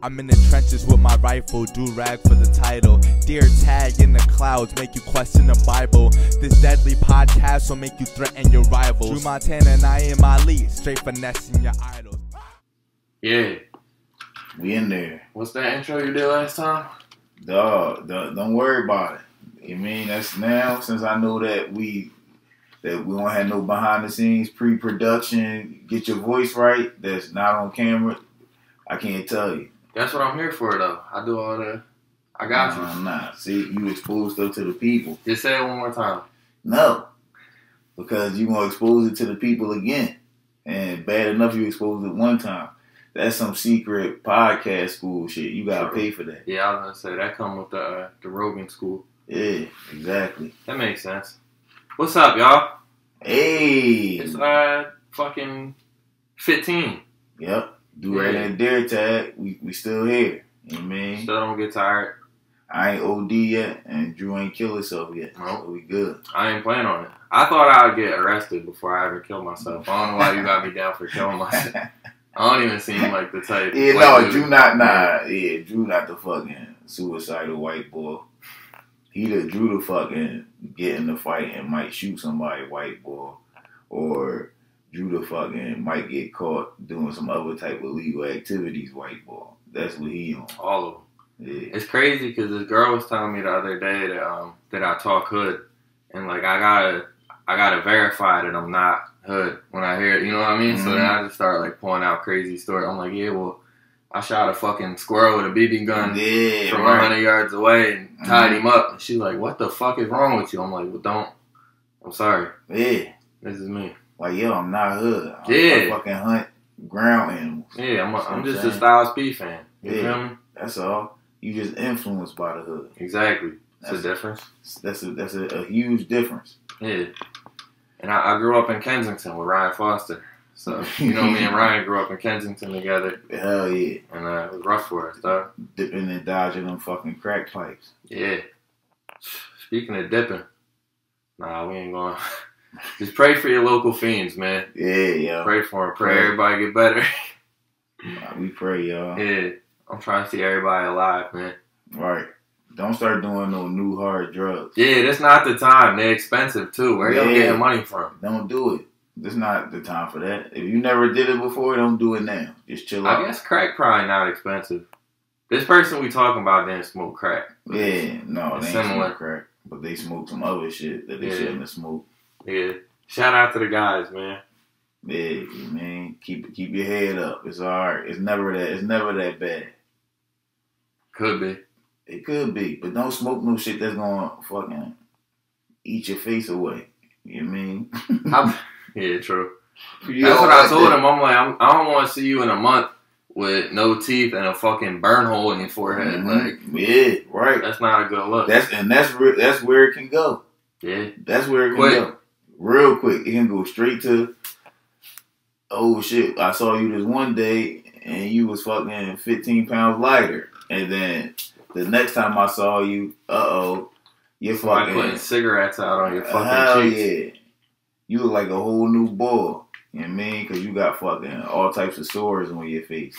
I'm in the trenches with my rifle, do rag for the title. Dear tag in the clouds, make you question the Bible. This deadly podcast will make you threaten your rivals. Drew Montana and I in my lead, straight finessing your idols. Yeah. We in there. What's that intro you did last time? Dog, don't, don't worry about it. You mean that's now since I know that we that we don't have no behind the scenes pre-production, get your voice right. That's not on camera. I can't tell you. That's what I'm here for, though. I do all the. I got you. Nah. See, you expose stuff to the people. Just say it one more time. No, because you gonna expose it to the people again, and bad enough you exposed it one time. That's some secret podcast school shit. You gotta True. pay for that. Yeah, I was gonna say that come with the uh, the Rogan school. Yeah, exactly. That makes sense. What's up, y'all? Hey. It's uh fucking fifteen. Yep. Do right Yeah. and dare tag. We we still here. You know what I mean? Still don't get tired. I ain't OD yet, and Drew ain't kill himself yet. Nope. So we good. I ain't planning on it. I thought I would get arrested before I ever kill myself. I don't know why you got me down for killing myself. I don't even seem like the type. Yeah, no, dude. Drew not nah. Yeah, Drew not the fucking suicidal white boy. He the Drew the fucking get in the fight and might shoot somebody white boy, or Drew the fucking might get caught doing some other type of illegal activities white boy. That's what he on. all of them. Yeah. It's crazy because this girl was telling me the other day that um that I talk hood, and like I gotta I gotta verify that I'm not hood when I hear it. You know what I mean? So then I just start like pulling out crazy stories. I'm like, yeah, well, I shot a fucking squirrel with a BB gun Yeah, from right. 100 yards away and tied Mhm. him up. And she's like, what the fuck is wrong with you? I'm like, well, don't. I'm sorry. Yeah. This is me. Like, yo, I'm not hood. I, Yeah. Fucking hunt ground animals. Yeah, I'm, a, That's I'm I'm just a saying. Styles P fan. You Yeah. feel me? That's all. You just influenced by the hood. Exactly. It's a difference. that's a that's a, a huge difference. Yeah. And I, I grew up in Kensington with Ryan Foster. So, you know, me and Ryan grew up in Kensington together, Hell yeah. and uh, it was rough for us, dog. Dipping and dodging them fucking crack pipes. Yeah. Speaking of dipping, nah, we ain't going. Just pray for your local fiends, man. Yeah, yeah. Pray for them. Pray Pray. everybody get better. We pray, y'all. yeah. I'm trying to see everybody alive, man. Right. Don't start doing no new hard drugs. Yeah, that's not the time. They're expensive, too. Where y'all getting money from? Don't do it. This not the time for that. If you never did it before, don't do it now. Just chill I out. guess crack probably not expensive. This person we talking about didn't smoke crack. Yeah, no, It's they similar. smoke crack. But they smoke some other shit that they Yeah. shouldn't have smoked. Yeah. Shout out to the guys, man. Yeah, man. Keep keep your head up. It's alright. It's never that it's never that bad. Could be. It could be, but don't smoke no shit that's gonna fucking eat your face away. You know what I mean? I'm- yeah, true. You That's what I told that. him. I'm like, I'm, I don't want to see you in a month with no teeth and a fucking burn hole in your forehead. Like, Mhm. yeah, right. that's not a good look. That's and that's re- that's where it can go. yeah. That's where it can Quick. go. Real quick. It can go straight to oh shit, I saw you this one day and you was fucking fifteen pounds lighter. And then the next time I saw you, uh oh, you're fucking putting cigarettes out on your fucking Hell cheeks. yeah. You look like a whole new boy. You know what I mean? Because you got fucking all types of sores on your face.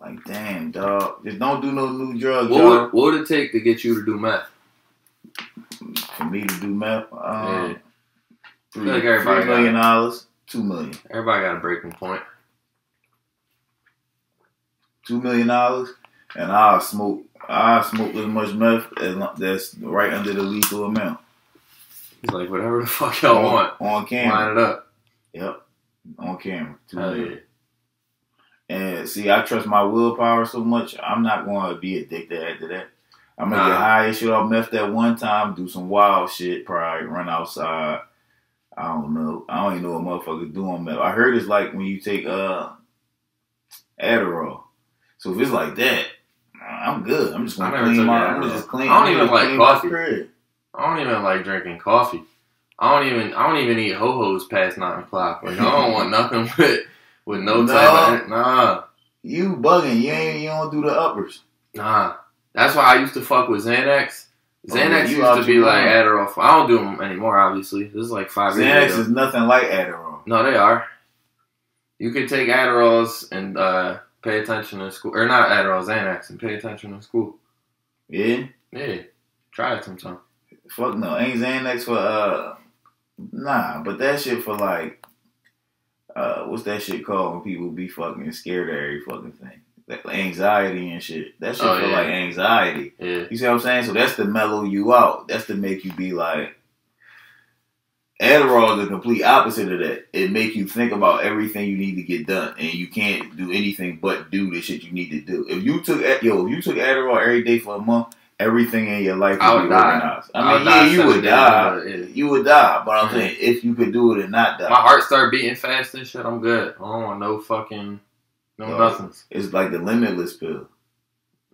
Like, damn, dog. Just don't do no new drugs, What would, what would it take to get you to do meth? For me to do meth, um, Yeah. Three, like everybody three million dollars, two million. Everybody got a breaking point. Two million dollars, and I'll smoke. I'll smoke as much meth as that's right under the legal amount. He's like, whatever the fuck y'all on, want, on camera. line it up. Yep, on camera. Two Hell million. yeah. And see, I trust my willpower so much. I'm not going to be addicted after that. I'm gonna Nah. get high as shit off meth that one time, do some wild shit, probably run outside. I don't know. I don't even know what motherfuckers do on. I heard it's like when you take uh Adderall. So if it's like that, I'm good. I'm just gonna clean my. I'm just clean. I don't even like coffee. I don't even like drinking coffee. I don't even I don't even eat ho hos past nine o'clock. Like I don't want nothing with with no type of nah You bugging? You ain't. You don't do the uppers. nah. That's why I used to fuck with Xanax. Oh, Xanax used to be like. Adderall. I don't do them anymore. Obviously, this is like five Xanax years ago. is nothing like Adderall. No, they are. You can take Adderalls and uh, Pay attention in school, or not Adderall, Xanax, and pay attention in school. Yeah. Yeah, try it sometime. Fuck no. Ain't Xanax for uh nah, but that shit for like uh what's that shit called when people be fucking scared of every fucking thing? Anxiety and shit. That shit Oh, for yeah. like anxiety. Yeah, You see what I'm saying? So that's to mellow you out. That's to make you be like Adderall is the complete opposite of that. It make you think about everything you need to get done, and you can't do anything but do the shit you need to do. If you took yo, if you took Adderall every day for a month, everything in your life would, I would be die. organized. I mean, yeah, you would die. it, yeah. You would die, but I'm saying if you could do it and not die, my heart start beating fast and shit. I'm good. I don't want no fucking no Yo. nothings. it's like the limitless pill.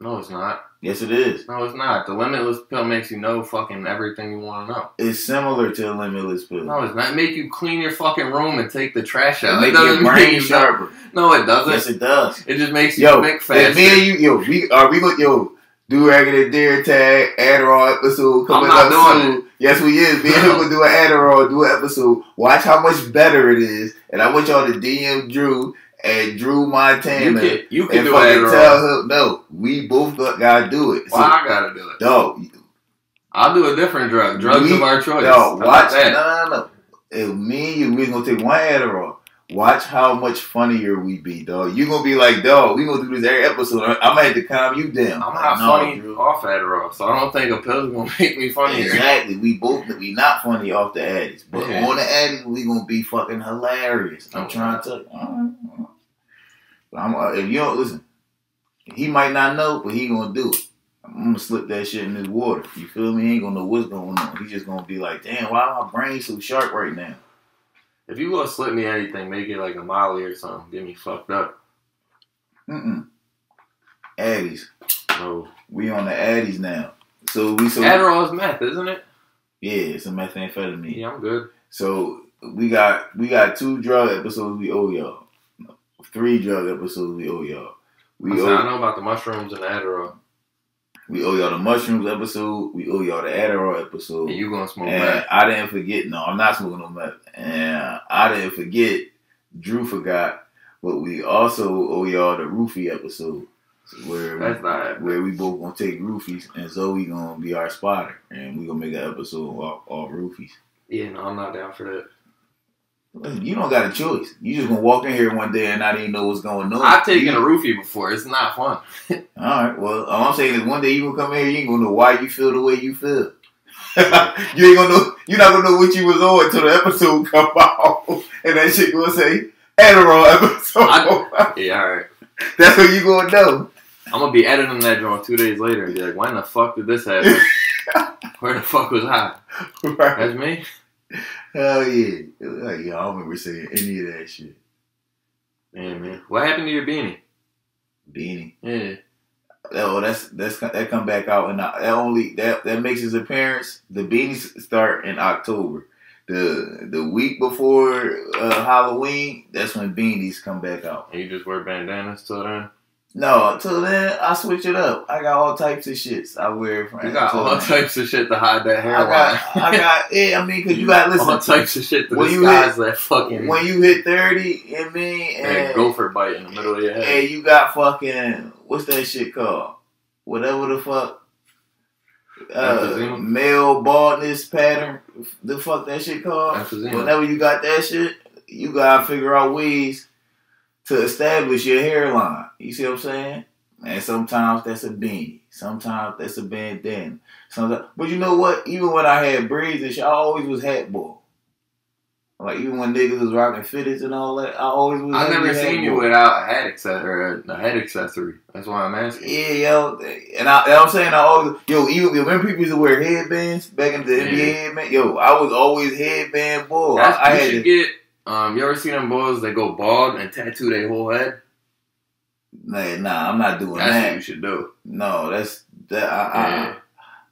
No, it's not. Yes, it is. No, it's not. The limitless pill makes you know fucking everything you want to know. It's similar to the limitless pill. No, it's not. Make you clean your fucking room and take the trash out. make It doesn't your make brain you sharper. No, it doesn't. Yes, it does. It just makes you Yo, think faster. me and you, yo, we are we going yo do regular deer tag Adderall episode coming up soon. Yes, we is. Me and him will do an Adderall, do an episode. Watch how much better it is, and I want y'all to DM Drew and Drew you Montana can, you can do Adderall. tell him no. We both got, gotta do it. So, Why I gotta do it? dog, I'll do a different drug. Drugs We- of our choice. How watch. that? No, no, no. If me and you, we gonna take one Adderall. Watch how much funnier we be, dog. You gonna be like, dog. We gonna do this every episode. I'm gonna have to calm you down. I'm not No, funny Drew. off Adderall, so I don't think a pill's gonna make me funny. Exactly. We both we not funny off the Addies, but Yeah. on the Addies we gonna be fucking hilarious. I'm trying to. But I'm, uh, if you don't listen, he might not know, but he gonna do it. I'm gonna slip that shit in his water. You feel me? He ain't gonna know what's going on. He just gonna be like, damn, why my brain so sharp right now? If you gonna slip me anything, make it like a Molly or something. Get me fucked up. Mm-mm. Addies. No. We on the Addies now. So we so Adderall is meth, isn't it? yeah, it's a methamphetamine. Yeah, I'm good. So we got we got two drug episodes we owe y'all. Three drug episodes we owe y'all. We I, said, I know about the mushrooms and the Adderall. We owe y'all the mushrooms episode. We owe y'all the Adderall episode. And you gonna smoke and meth. I didn't forget. No, I'm not smoking no meth. And I didn't forget. Drew forgot, but we also owe y'all the roofie episode where That's we, not where we both gonna take roofies and Zoe gonna be our spotter and we gonna make an episode off, off roofies. Yeah, no, I'm not down for that. You don't got a choice. You just gonna walk in here one day and not even know what's going on. I've taken a roofie before. It's not fun. All right. Well, all I'm saying is one day you gonna come in here, you ain't gonna know why you feel the way you feel. you ain't gonna know. You're not gonna know what you was on until the episode come out, and that shit gonna say Adderall episode. I- Yeah, all right. That's what you gonna know. I'm gonna be editing that joint two days later and be like, when the fuck did this happen? Where the fuck was I? right? That's me. Hell yeah. Like, yeah, I don't remember saying any of that shit. Yeah, man. What happened to your beanie? Beanie. Yeah. Oh, that's that's that come back out and that only that that makes his appearance. The beanies start in October. The the week before uh, Halloween, that's when beanies come back out. And you just wear bandanas till then? No, until then I switch it up. I got all types of shits I wear. From You got all types of shit to hide that I hairline. got I got yeah. I mean, cause you got all listen. types of shit to When disguise that fucking When you hit thirty, and me that and gopher bite in the middle of your head. and you got fucking what's that shit called? Whatever the fuck. Uh, male baldness pattern. The fuck that shit called? Emphysema. Whenever you got that shit, you gotta figure out ways to establish your hairline. You see what I'm saying? And sometimes that's a beanie. Sometimes that's a bandana. Sometimes, but you know what? Even when I had braids I always was hat boy. Like even when niggas was rocking fitteds and all that, I always was. I've never seen you without a hat accessory a, a head accessory. That's why I'm asking. Yeah, yo, and I, and I'm saying I always, yo, even when people used to wear headbands back in the Yeah. NBA headband, yo, I was always headband boy. That's, I, I had should to, get. Um, you ever seen them boys that go bald and tattoo their whole head? nah, nah, I'm not doing That's that. what you should do. No, that's that. I, I,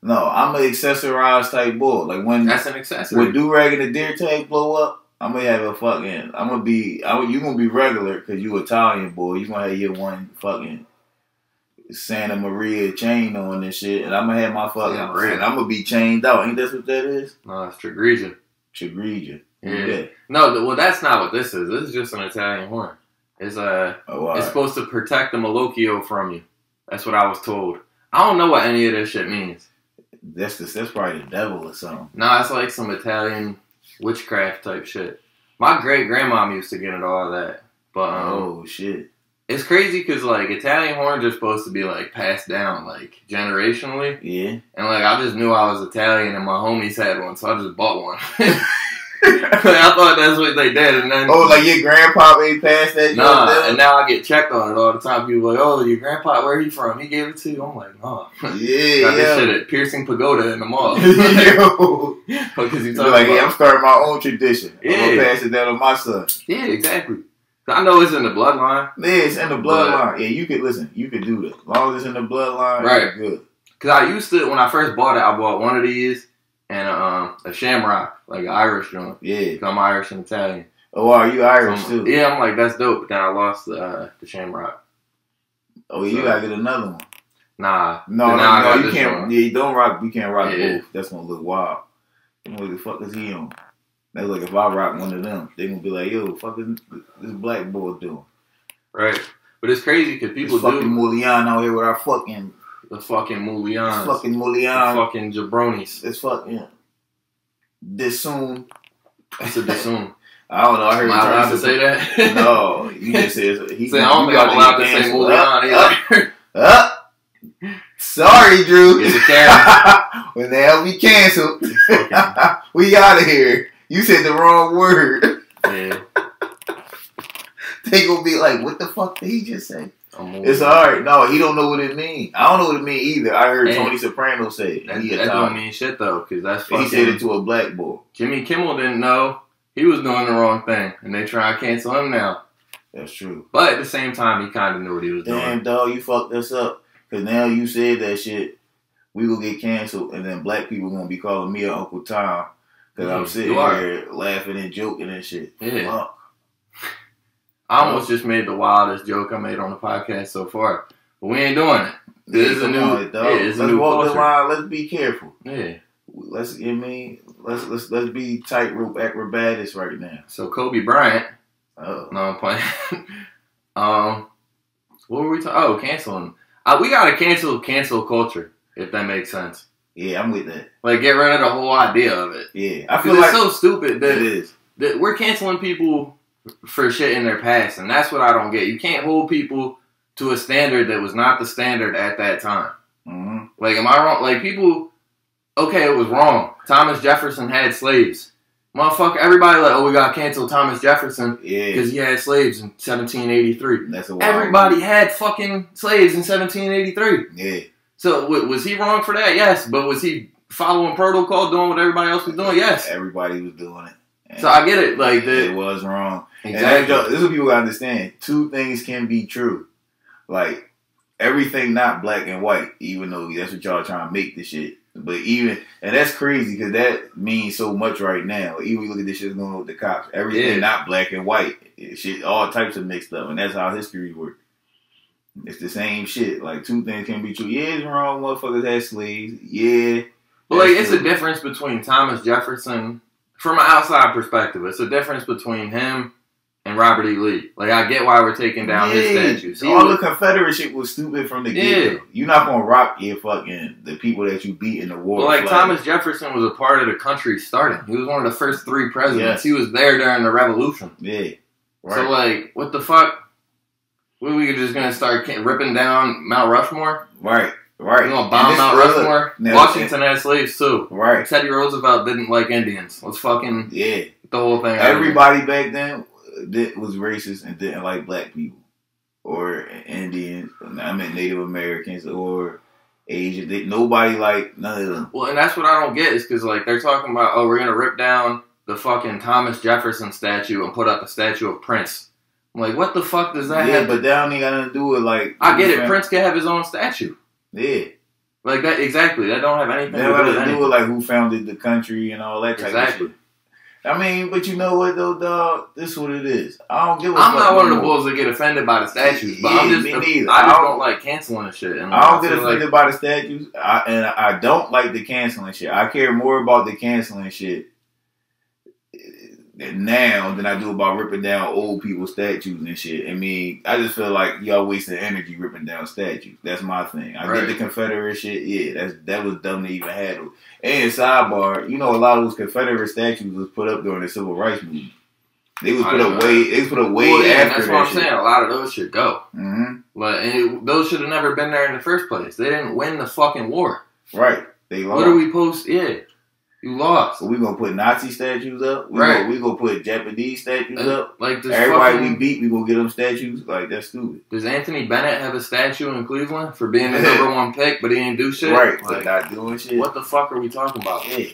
No, I'm an accessorized type boy. Like when That's an accessory. when do rag and the deer tag blow up, I'm gonna have a fucking. I'm gonna be. I'm, you gonna be regular because you Italian boy. You gonna have your one fucking Santa Maria chain on and shit, and I'm gonna have my fucking. And I'm gonna be chained out. Ain't that what that is? no, it's Trigregia. Chagregia. Yeah. No, well, that's not what this is. This is just an Italian horn. is uh Oh, why? it's supposed to protect the Malocchio from you. That's what I was told. I don't know what any of this shit means. that's the, that's probably the devil or something. Nah, it's like some Italian witchcraft type shit. My great grandmom used to get into all that, but um, oh shit. it's crazy because like Italian horns are supposed to be like passed down like generationally, Yeah. and like I just knew I was Italian and my homies had one, so I just bought one. I thought that's what they did, and then oh, like your grandpa ain't passed that. Nah, and now I get checked on it all the time. People like, "Oh, your grandpa, where he from? He gave it to you." I'm like, "Nah." down? Got Yeah, this shit yeah. at Piercing Pagoda in the mall. Yo. Because he's like, about, yeah, I'm starting my own tradition. I'm Yeah. gonna pass it down to my son. yeah, exactly. I know it's in the bloodline. Yeah, it's in the bloodline. Yeah, you could listen. You could do that. As long as it's in the bloodline, Right. good. Cause I used to when I first bought it, I bought one of these and um, a Shamrock, like an Irish joint. Yeah. 'Cause I'm Irish and Italian. Oh, are you Irish So too? Yeah, I'm like that's dope. But then I lost the uh, the Shamrock. Oh, you So- gotta get another one. Nah, No, no, no, you can't. one. Yeah, you don't rock. You can't rock Yeah. both. That's gonna look wild. You what the fuck is he on? That's like if I rock one of them, they gonna be like, "Yo, fuck is this black boy doing?" right. But it's crazy because people This fucking do Mulian out here with our fucking, the fucking Mulians, fucking the Mulian, fucking jabronis. It's fucking this soon. That's a dissoon. I don't know. I heard Am you I trying allowed to say that? No, you just said he. Say, I don't think I'm allowed to say. Mulian either. up, up. Sorry, Drew. Get the camera. when the hell we canceled, we out of here. You said the wrong word. yeah, They gonna be like, "What the fuck did he just say?" I'm It's alright. No, he don't know what it mean. I don't know what it mean either. I heard Hey. Tony Soprano say it. That, he that don't mean shit though, because that's he said it to a black boy. Jimmy Kimmel didn't know he was doing the wrong thing, and they try to cancel him now. That's true. But at the same time, he kind of knew what he was doing. Damn, dog, you fucked us up. Cause now you said that shit. We will get canceled, and then black people gonna be calling me a Uncle Tom. Cause I'm Mhm. sitting here laughing and joking and shit. Yeah. I almost just made the wildest joke I made on the podcast so far, but we ain't doing it. This is a new- on, yeah, it's a let's new walk the culture. line. Let's be careful. Yeah. Let's. I mean, let's let's let's be tightrope acrobatics right now. So Kobe Bryant. Oh, No, I'm playing. um, what were we talking? Oh, canceling. Uh, we gotta cancel cancel culture if that makes sense. yeah, I'm with that. Like get rid of the whole idea of it. Yeah, I feel it's like so stupid it that, is. that we're canceling people for shit in their past, and that's what I don't get. You can't hold people to a standard that was not the standard at that time. hmm Like, am I wrong? Like people, okay, it was wrong. Thomas Jefferson had slaves. Motherfucker, everybody like, oh, we got to cancel Thomas Jefferson Yeah, because he had slaves in 1783. that's a Everybody had fucking slaves in 1783. Yeah, So w- was he wrong for that? Yes, but was he following protocol, doing what everybody else was doing? Yes. everybody was doing it. And So I get it. Like that, it was wrong. And exactly. this is what people gotta understand. Two things can be true. Like everything not black and white, even though that's what y'all trying to make this shit. But even and that's crazy because that means so much right now. Even we look at this shit going on with the cops. Everything Yeah. not black and white. Shit, all types of mixed up, and that's how history works. It's the same shit. Like two things can be true. Yeah, it's wrong. Motherfuckers had slaves. Yeah, But like, it's a difference between Thomas Jefferson, from an outside perspective. It's a difference between him and Robert E. Lee. Like, I get why we're taking down his Yeah, statues. He all was- the Confederate shit was stupid from the Yeah. get go. You're not gonna rock your fucking the people that you beat in the war. well, like flag. Thomas Jefferson was a part of the country starting. He was one of the first three presidents. Yes. He was there during the Revolution. Yeah. Right. So like, what the fuck? We we just gonna start ripping down Mount Rushmore? right. Right. We're gonna bomb Mount Rushmore? now- Washington had slaves too. Right. Teddy Roosevelt didn't like Indians. Let's fucking Yeah. the whole thing. out. Everybody back then that was racist and didn't like black people or Indians. I mean Native Americans or Asian. They, nobody like none of them. Well, and that's what I don't get is because like they're talking about, oh, we're gonna rip down the fucking Thomas Jefferson statue and put up a statue of Prince. I'm like, what the fuck does that yeah, have? but that don't got nothing to do with like. I get it. fam- Prince can have his own statue. Yeah. Like that exactly. That don't have anything That to do with to do anything. with like who founded the country and all that type Exactly. of shit. I mean, but you know what though, dog? This is what it is. I don't give a I'm not one of the bulls that get offended by the statues, but I'm Yeah, just me I neither. just I don't, don't- like canceling and shit. And I don't get offended like, by the statues, I, and I don't like the canceling shit. I care more about the canceling shit now than I do about ripping down old people's statues and shit. I mean, I just feel like y'all wasting energy ripping down statues. That's my thing. I Right. get the Confederate shit. Yeah, that's that was dumb to even handle. And sidebar, you know, a lot of those Confederate statues was put up during the Civil Rights movement. They was put up way. They was put up way well, yeah, after that's that what I'm shit. saying. A lot of those should go. hmm But and it- those should have never been there in the first place. They didn't win the fucking war. Right. They lost. What are we post? Yeah, you lost. So we gonna put Nazi statues up. We Right. Gonna, we gonna put Japanese statues Uh, up. Like Everybody fucking, we beat, we gonna get them statues. Like that's stupid. does Anthony Bennett have a statue in Cleveland for being the number one pick, but he didn't do shit? Right. But Like, not doing shit. what the fuck are we talking about? Yeah.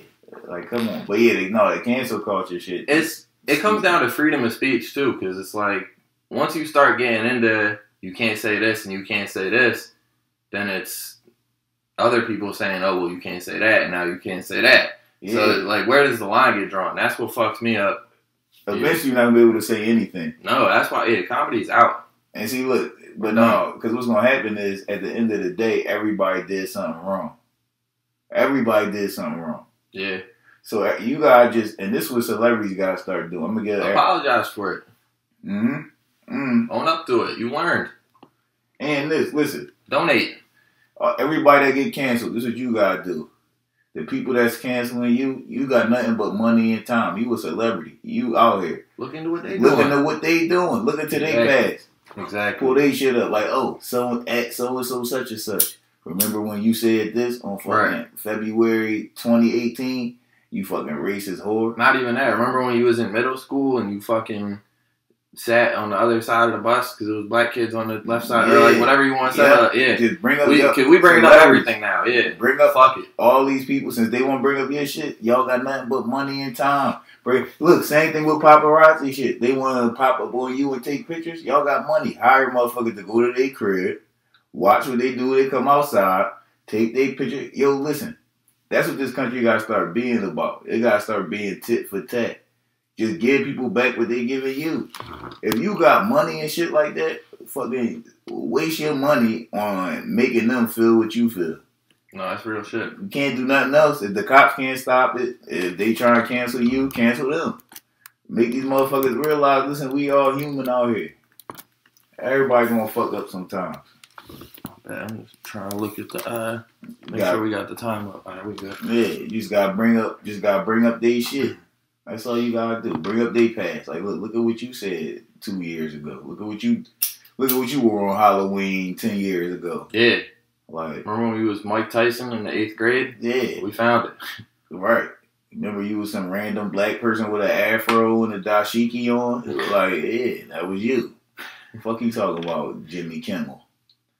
Like come on. But yeah, they no, the cancel culture shit. It's it comes down to freedom of speech too, because it's like once you start getting into you can't say this and you can't say this, then it's other people saying, oh well, you can't say that, and now you can't say that. Yeah. So like, where does the line get drawn? That's what fucks me up. Eventually, you're not gonna be able to say anything. No, that's why yeah, comedy's out. And see, look, but no, because what's gonna happen is at the end of the day, everybody did something wrong. Everybody did something wrong. Yeah, So uh, you gotta just, and this is what celebrities gotta start doing. I'm gonna get. apologize for it. Mm-hmm. Mm. Own up to it. You learned. And this, listen, Donate. uh, everybody that get canceled, this is what you gotta do. The people that's canceling you, you got nothing but money and time. You a celebrity. You out here. Look into what they Looking doing. at what they doing. Looking to Yeah. their past. Exactly. Pull they shit up like, oh, so at so and so such and such. Remember when you said this on fucking Right. February 2018? You fucking racist whore. Not even that. Remember when you was in middle school and you fucking sat on the other side of the bus because it was black kids on the left side or Yeah. like whatever you want to say. Yeah. Uh, yeah. Just bring up We, your, can we bring up everything now? Yeah. Bring up Fuck it. all these people since they want to bring up your shit. Y'all got nothing but money and time. Bring, look, same thing with paparazzi shit. They want to pop up on you and take pictures. Y'all got money. Hire motherfuckers to go to their crib, watch what they do. They come outside, take their picture. Yo, listen, that's what this country got to start being about. It got to start being tit for tat. Just give people back what they giving you. If you got money and shit like that, fucking waste your money on making them feel what you feel. No, that's real shit. You can't do nothing else. If the cops can't stop it, if they try to cancel you, cancel them. Make these motherfuckers realize, listen, we all human out here. Everybody gonna fuck up sometimes. Yeah, I'm just trying to look at the uh make Got- sure we got the time up. All right, we good. Yeah, you just gotta bring up, just gotta bring up their shit. That's all you gotta do. Bring up their past. Like, look, look at what you said two years ago. Look at what you, look at what you wore on Halloween ten years ago. Yeah. Like, Remember when we was Mike Tyson in the eighth grade? yeah, We found it. right. Remember you was some random black person with an afro and a dashiki on? Like, yeah, that was you. Fuck you talking about Jimmy Kimmel?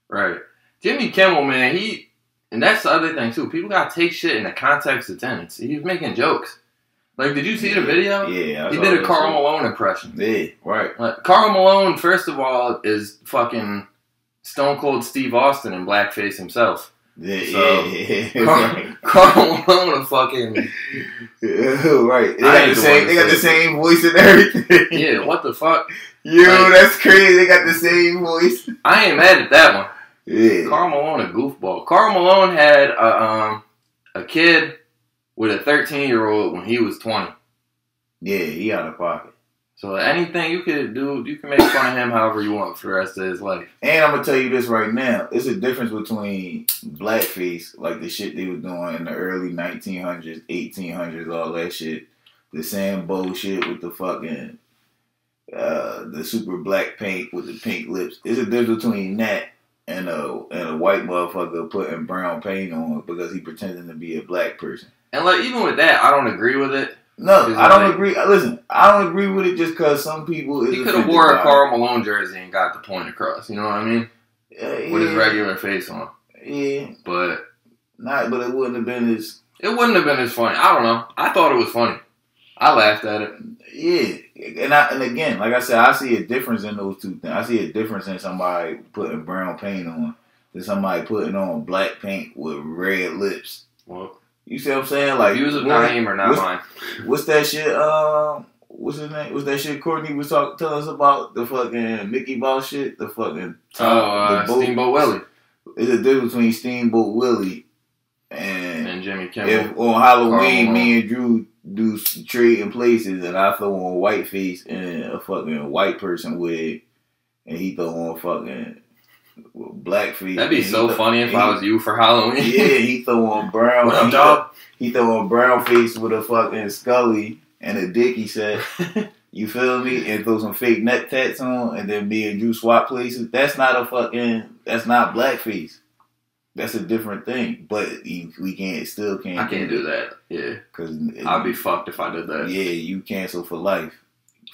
Right. Jimmy Kimmel, man, he and that's the other thing too. People gotta take shit in the context of tenants. He's making jokes. Like, did you see the video? Yeah, He did a Karl. Malone impression. Yeah, right. Like, Karl Malone, first of all, is fucking Stone Cold Steve Austin in blackface himself. Yeah, So, yeah, Karl, Karl Malone, a fucking yeah. right. They got the the same. They got the same voice and everything. yeah. What the fuck? Yo, Like- that's crazy. They got the same voice. I ain't mad at that one. Yeah. Karl Malone a goofball. Karl Malone had a um a kid with a 13 year old when he was 20. Yeah, he out of pocket. So anything you could do, you can make fun of him however you want for the rest of his life. And I'm gonna tell you this right now. It's a difference between blackface, like the shit they was doing in the early 1900s, 1800s, all that shit. The same bullshit with the fucking uh, the super black paint with the pink lips. It's a difference between that and a and a white motherfucker putting brown paint on because he pretending to be a black person. And like even with that, I don't agree with it. No, I don't like- agree. Listen, I don't agree with it just because some people He could have wore a Karl Malone jersey and got the point across. You know what I mean? Uh, With his regular face on. Yeah, But not, but it wouldn't have been as it wouldn't have been as funny. I don't know. I thought it was funny. I laughed at it. Yeah, and I, and again, like I said, I see a difference in those two things. I see a difference in somebody putting brown paint on than somebody putting on black paint with red lips. Well, You see what I'm saying? Like, views of Naeem are not what's, mine. what's that shit? Um, what's his name? What's that shit? Courtney was talking, telling us about the fucking Mickey Mouse shit. The fucking Oh, uh, the boat. Steamboat Willie It's a difference between Steamboat Willie and and Jimmy Kimmel. If on Halloween Carl me and Drew do s- trading places and I throw on white face and a fucking white person wig and he throw on fucking black face. That'd be so throw- funny if he- I was you for Halloween. Yeah, he throw on brown. what up, he, dog? He throw on brown face with a fucking Scully and a dick. He said. You feel me? And throw some fake neck tats on, and then me and Drew swap places. That's not a fucking. That's not blackface. That's a different thing. But you, we can't still can't. I can't do that. Yeah, because I'd be fucked if I did that. Yeah, you cancel for life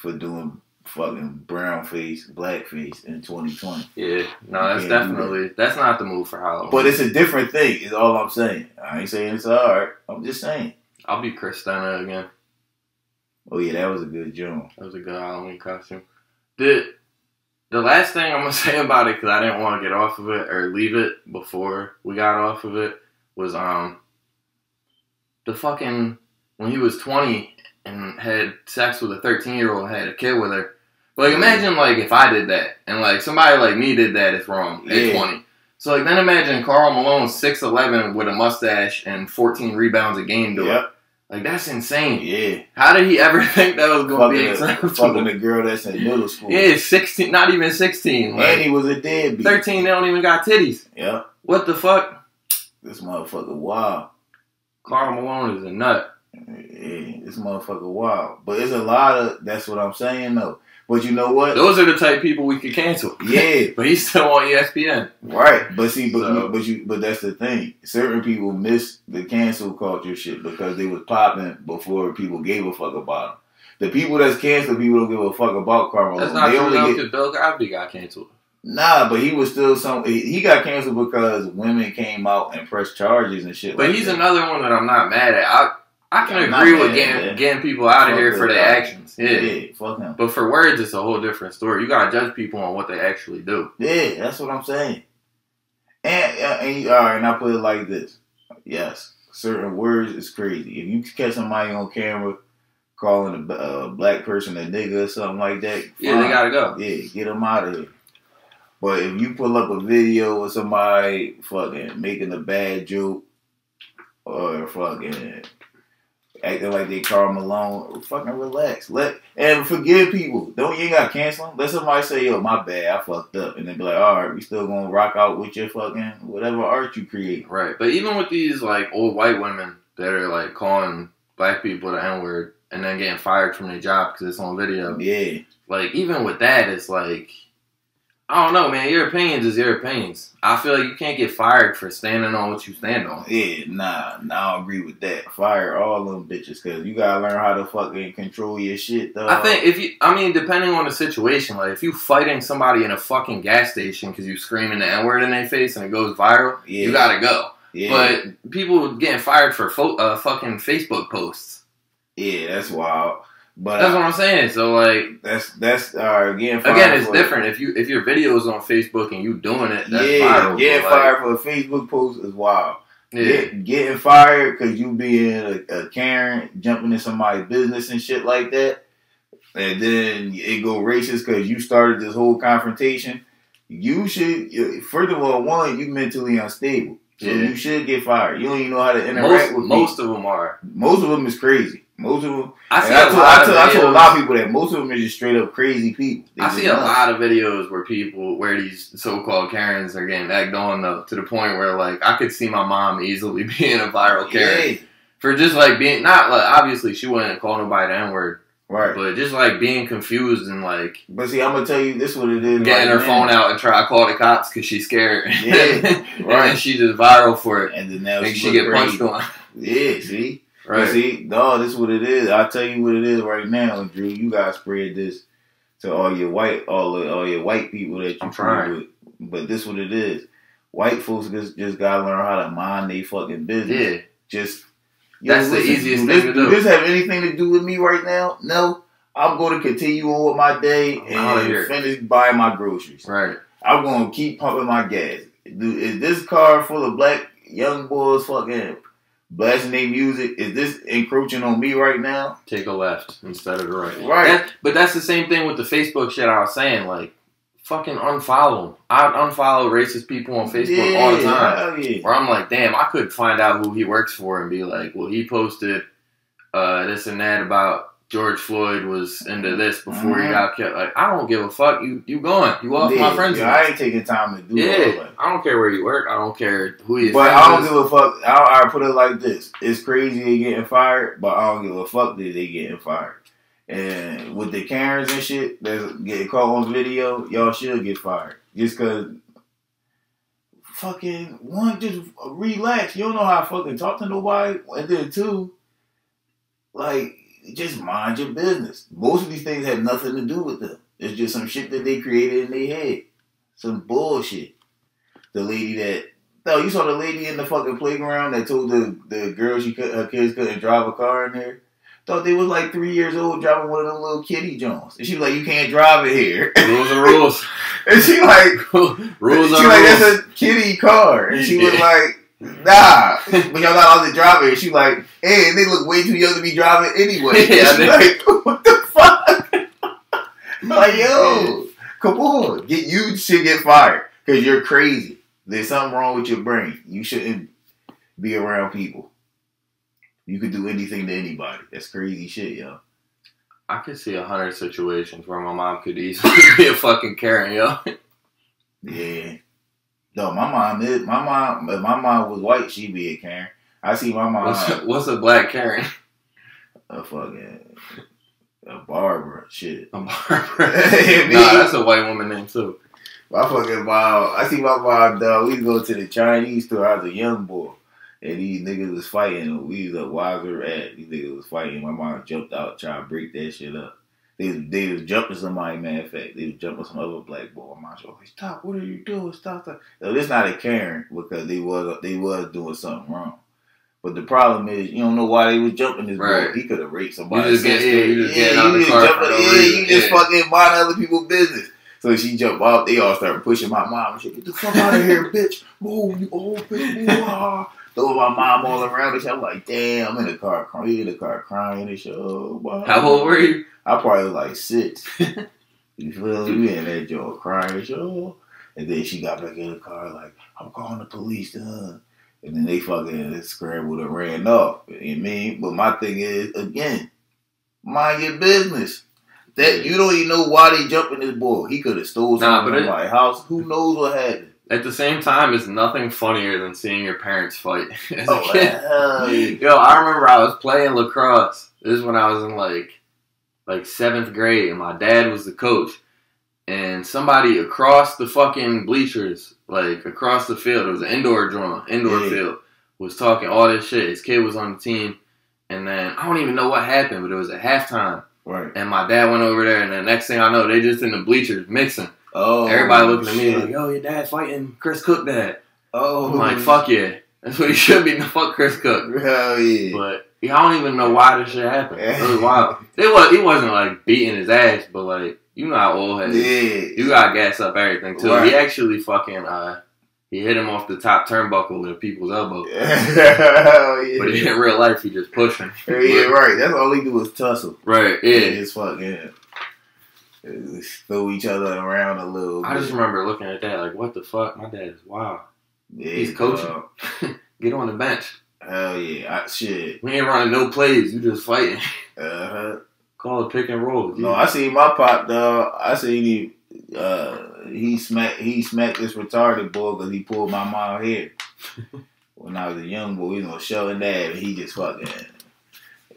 for doing fucking brown face, blackface in 2020. Yeah, no, that's definitely that's not the move for Halloween. But it's a different thing. Is all I'm saying. I ain't saying it's alright. I'm just saying. I'll be Christina again. Oh yeah, that was a good joke. That was a good Halloween costume. The the last thing I'm gonna say about it because I didn't want to get off of it or leave it before we got off of it was um the fucking when he was 20 and had sex with a 13 year old and had a kid with her. Like imagine like if I did that and like somebody like me did that, it's wrong at Yeah. 20. So like then imagine Karl Malone 6'11 with a mustache and 14 rebounds a game doing. Yep. Like that's insane. Yeah. How did he ever think that was going to be acceptable? fucking the girl that's in middle school. Yeah, 16, not even 16. And Like, he was a deadbeat. 13, they don't even got titties. Yeah. What the fuck? This motherfucker wild. Karl Malone is a nut. Yeah, this motherfucker wild. But it's a lot of that's what I'm saying though. But you know what? Those are the type people we could cancel. Yeah, But he's still on ESPN. right. But see, but So- you, but you but that's the thing. Certain people miss the cancel culture shit because they was popping before people gave a fuck about them. The people that's canceled, people don't give a fuck about Carmelo. That's not they true only get Bill Cosby got canceled. nah, but he was still some. He he got canceled because women came out and pressed charges and shit. But like he's that. another one that I'm not mad at. I I can I'm agree with getting, getting people out of Fuck here for their actions. Yeah. yeah, fuck him. But for words, it's a whole different story. You gotta judge people on what they actually do. Yeah, that's what I'm saying. And, uh, and you- all right, and I put it like this: yes, certain words is crazy. If you catch somebody on camera calling a uh, black person a nigga or something like that, Yeah, they gotta go. yeah, get them out of here. But if you pull up a video of somebody fucking making a bad joke or fucking acting like they Karl Malone, fucking relax. Let and forgive people. Don't you ain't got to cancel them. Let somebody say, "Yo, my bad, I fucked up," and then be like, "All right, we still gonna rock out with your fucking whatever art you create." Right. But even with these like old white women that are like calling black people the N word and then getting fired from their job because it's on video, Yeah, like even with that, it's like I don't know, man. Your opinions is your opinions. I feel like you can't get fired for standing on what you stand on. yeah, nah, nah, I don't agree with that. Fire all them bitches because you gotta learn how to fucking control your shit, though. I think if you, I mean, depending on the situation, like if you fighting somebody in a fucking gas station because you screaming the N word in their face and it goes viral, yeah, you gotta go. yeah, But people getting fired for fo- uh, fucking Facebook posts. yeah, that's wild. But That's what I'm saying. So like, That's that's right. Again, fire again, it's different. If you if your video is on Facebook and you doing it, that's yeah, viral. getting like, fired for a Facebook post is wild. Yeah, Get, getting fired because you being a, a Karen, jumping in somebody's business and shit like that, and then it go racist because you started this whole confrontation. You should, first of all, one, you mentally unstable, so Yeah. you should get fired. You don't even know how to interact most with most of them are. Most of them is crazy. Most of them. I see and told, lot I told, I told a lot of people that most of them are just straight up crazy people. They I see a nuts. lot of videos where people, where these so-called Karens are getting egged on though, to the point where like I could see my mom easily being a viral Karen Yeah, for just like being not like obviously she wouldn't call nobody the N word, right. but just like being confused and like But see, I'm gonna tell you this: what it is. getting right her now. phone out and try to call the cops because she's scared. Yeah, and right. then she just viral for it. and then now And she, she get punched crazy. on. Yeah, see, But Right. see, dog, this is what it is. I'll tell you what it is right now, Drew. You guys spread this to all your white, all the, all your white people that you trying. with. But this what it is. White folks just, just gotta learn how to mind their fucking business. Yeah. Just That's the easiest do thing this, to do. this have anything to do with me right now? No. I'm going to continue on with my day and finish buying my groceries. Right. I'm gonna keep pumping my gas. Do, is this car full of black young boys fucking blasting their music? Is this encroaching on me right now? Take a left instead of the right. Right. That- but that's the same thing with the Facebook shit I was saying. Like, fucking unfollow. I unfollow racist people on Facebook all the time. Yeah. Where I'm like, damn, I could find out who he works for and be like, well, he posted uh, this and that about George Floyd was into this before he Mhm. got killed. Like, I don't give a fuck. You you going? You off Yeah, my friends? yeah, I ain't taking time to do yeah, that. I don't care where you work. I don't care who you. But I don't give a fuck. I, I put it like this: It's crazy they getting fired, but I don't give a fuck that they getting fired. And with the Karens and shit that's getting caught on video, y'all should get fired just cause. Fucking one, just relax. You don't know how to fucking talk to nobody, and then two, like just mind your business. Most of these things have nothing to do with them. It's just some shit that they created in their head, some bullshit. The lady that no, you saw the lady in the fucking playground that told the the girl she could her kids couldn't drive a car in there. Thought they was like three years old driving one of them little kitty Jones, and she was like, "You can't drive it here." rules are rules. and she like, rules she are like, rules. "That's a kitty car," and she was like, "Nah, but y'all not to drive it." And she like, "Hey, they look way too young to be driving anyway." Yeah, they- like, "What the fuck?" like, yo, come on, get you should get fired because you're crazy. There's something wrong with your brain. You shouldn't be around people. You could do anything to anybody. That's crazy shit, yo. I could see a hundred situations where my mom could easily be a fucking Karen, yo. Yeah. No, my mom is my mom. If my mom was white, she'd be a Karen. I see my mom What's, what's a black Karen? a fucking a Barbara. Shit. A barber. Nah, that's a white woman name too. My fucking mom. I see my mom. Dog. We go to the Chinese store. I was a young boy, and these niggas was fighting. We was a wiser at. These niggas was fighting. My mom jumped out, trying to break that shit up. They was, they was jumping somebody. Matter of fact, they was jumping some other black boy. My was like, "Stop! What are you doing? Stop!" stop. No, this not a Karen because they was they was doing something wrong. But the problem is, you don't know why they was jumping this Right. boy. He could have raped somebody. You just get- yeah, you just getting out you the just car jumping- yeah, you just Yeah. fucking mind other people's business. So she jumped off. They all started pushing my mom. and shit. Get the fuck out of here, bitch! Move, you old bitch! Move! Ah. Ah." Throwing my mom all around and shit. I'm like, damn! I'm in the car crying. In the car crying and shit. Oh, How old were you? I probably was like six. you feel me? And that joke crying and shit. Oh. And then she got back in the car like, I'm calling the police, huh? And then they fucking scrambled and ran off. You know I mean? But my thing is, again, mind your business. That you don't even know why they jumping this boy. He could have stole something but from it- my house. Who knows what happened? At the same time, it's nothing funnier than seeing your parents fight as a Oh, kid. hell yeah. Yo, I remember I was playing lacrosse. This is when I was in like like seventh grade, and my dad was the coach. And somebody across the fucking bleachers, like across the field, it was an indoor drum, indoor Yeah. field, was talking all this shit. His kid was on the team, and then I don't even know what happened, but it was at halftime. Right. And my dad went over there, and the next thing I know, they just in the bleachers mixing. Oh, Everybody looking at me shit. like, "Yo, your dad fighting Chris Cook, dad." oh, I'm like, "Fuck yeah, that's what he should be." Fuck Chris Cook. Hell yeah. But yeah, I don't even know why this shit happened. It was wild. It was he wasn't like beating his ass, but like you know how old head is. yeah. You got gas up everything too. Right. He actually fucking uh he hit him off the top turnbuckle with people's elbow. Hell yeah. But in real life he just pushed him. Yeah, yeah, right. That's all he do is tussle. Right, yeah. just fucking uh, throw each other around a little. I just remember looking at that like what the fuck? My dad is wild. Yeah, he's coaching. Get on the bench. Hell yeah, I, shit. We ain't running no plays, you just fighting. Uh huh. Call it pick and roll. No, I seen my pop dog. I seen he. Uh, he smacked. He smacked this retarded boy because he pulled my mom hair. when I was a young boy, you know, showing that, and he just fucking.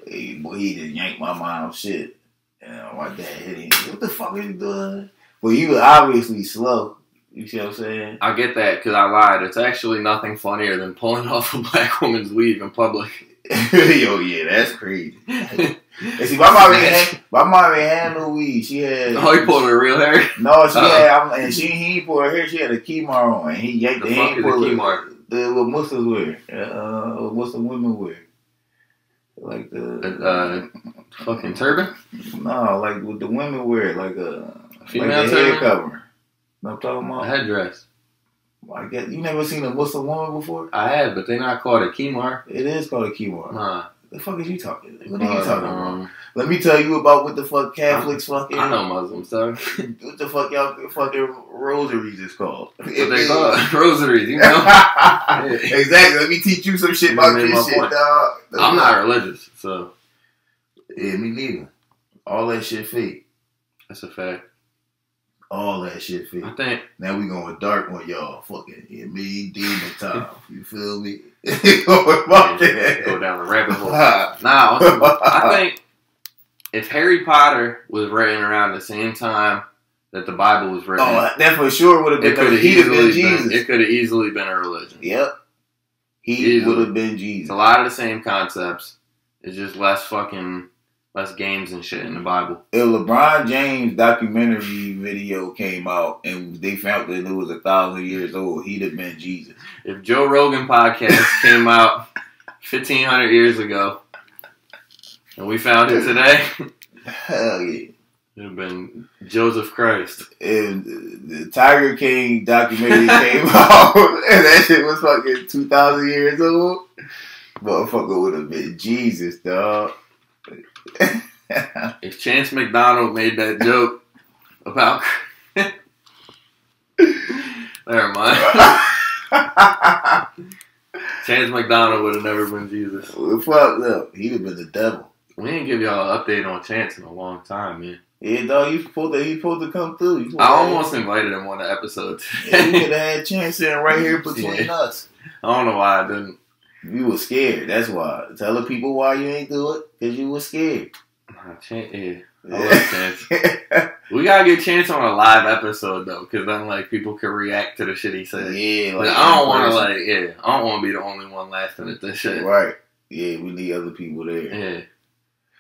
He, boy, he just yanked my mom's shit. My dad hit him. What the fuck are you doing? But he was obviously slow. You see what I'm saying? I get that because I lied. It's actually nothing funnier than pulling off a black woman's weave in public. Yo, yeah, that's crazy. And see, my mom had, my mom ain't had no weed. She had. oh, he pulled her real hair. No, she Uh-oh. had, and she he ain't pull her hair. She had a khimar on, and he yanked The the, he fuck is a pull it- The what Muslims wear, uh, what Muslim women wear, like the Uh, fucking turban? no, like what the women wear, like a Female like head. Know what I'm talking about A headdress. I guess you never seen a Muslim woman before. I have, but they not called a khimar. It is called a khimar. Nah. The fuck is you talking? What are you talking about? um, Let me tell you about what the fuck Catholics fucking. I know Muslims, so What the fuck y'all fucking rosaries is called? what they call it. rosaries. You know, exactly. Let me teach you some shit You about this shit, point. dog. I'm not religious, so Yeah, me neither. All that shit fake. that's a fact. All that shit fake. I think Now we going dark on y'all. Fucking yeah, me, demon time. You feel me? Go down the rabbit hole. Nah, I think if Harry Potter was written around the same time that the Bible was written, Oh, that for sure would have it been. could have have been easily been, it could have easily been a religion. Yep. He would have been It's Jesus. a lot of the same concepts. It's just less fucking less games and shit in the Bible. If LeBron James documentary video came out and they found that it was a thousand years old, he'd have been Jesus. If Joe Rogan podcast came out fifteen hundred years ago and we found it today, Hell yeah. it'd have been Joseph Christ. If the Tiger King documentary came out and that shit was fucking 2,000 years old, motherfucker would have been Jesus, dog. If Chance McDonald made that joke about Never mind. Chance McDonald would have never been Jesus. Fuck up. He'd have been the devil. We didn't give y'all an update on Chance in a long time, man. Yeah, dog, you supposed to, he supposed to come through. I almost invited him on the episode. Yeah, you could have had chance in right here between Yeah. us. I don't know why I didn't. You was scared. That's why. Tell the people why you ain't do it. Cause you was scared. Nah, Chance, yeah, I Chance. We gotta get Chance on a live episode though, because then like people can react to the shit he said. yeah, Like, I don't want to like, yeah, I don't want to be the only one laughing at this shit. Right. Yeah, we need other people there. Yeah,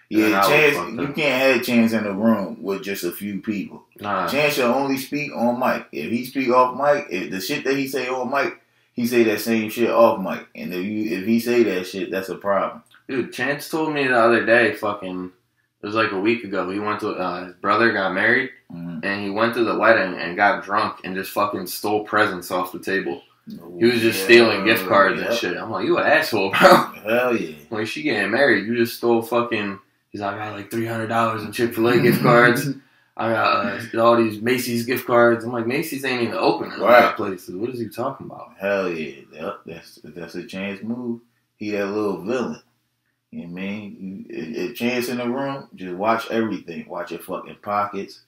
Yeah, And I was chance. You can't have chance in the room with just a few people. nah, Chance should only speak on mic. If he speak off mic, if the shit that he say on mic, he say that same shit off mic. And if you if he say that shit, that's a problem. dude, Chance told me the other day, fucking, it was like a week ago. He went to uh, his brother got married, Mhm. and he went to the wedding and got drunk and just fucking stole presents off the table. He was just Yeah, stealing gift cards yep. and shit. I'm like, you an asshole, bro. Hell yeah. Like she getting married, you just stole fucking. He's like, I got like three hundred dollars in Chick Fil A gift cards. I got uh, all these Macy's gift cards. I'm like, Macy's ain't even open in a lot Right. of places. What is he talking about? Hell yeah. Yep, that's that's a chance move. He that little villain. You know what I mean? If chance in the room, just watch everything. Watch your fucking pockets.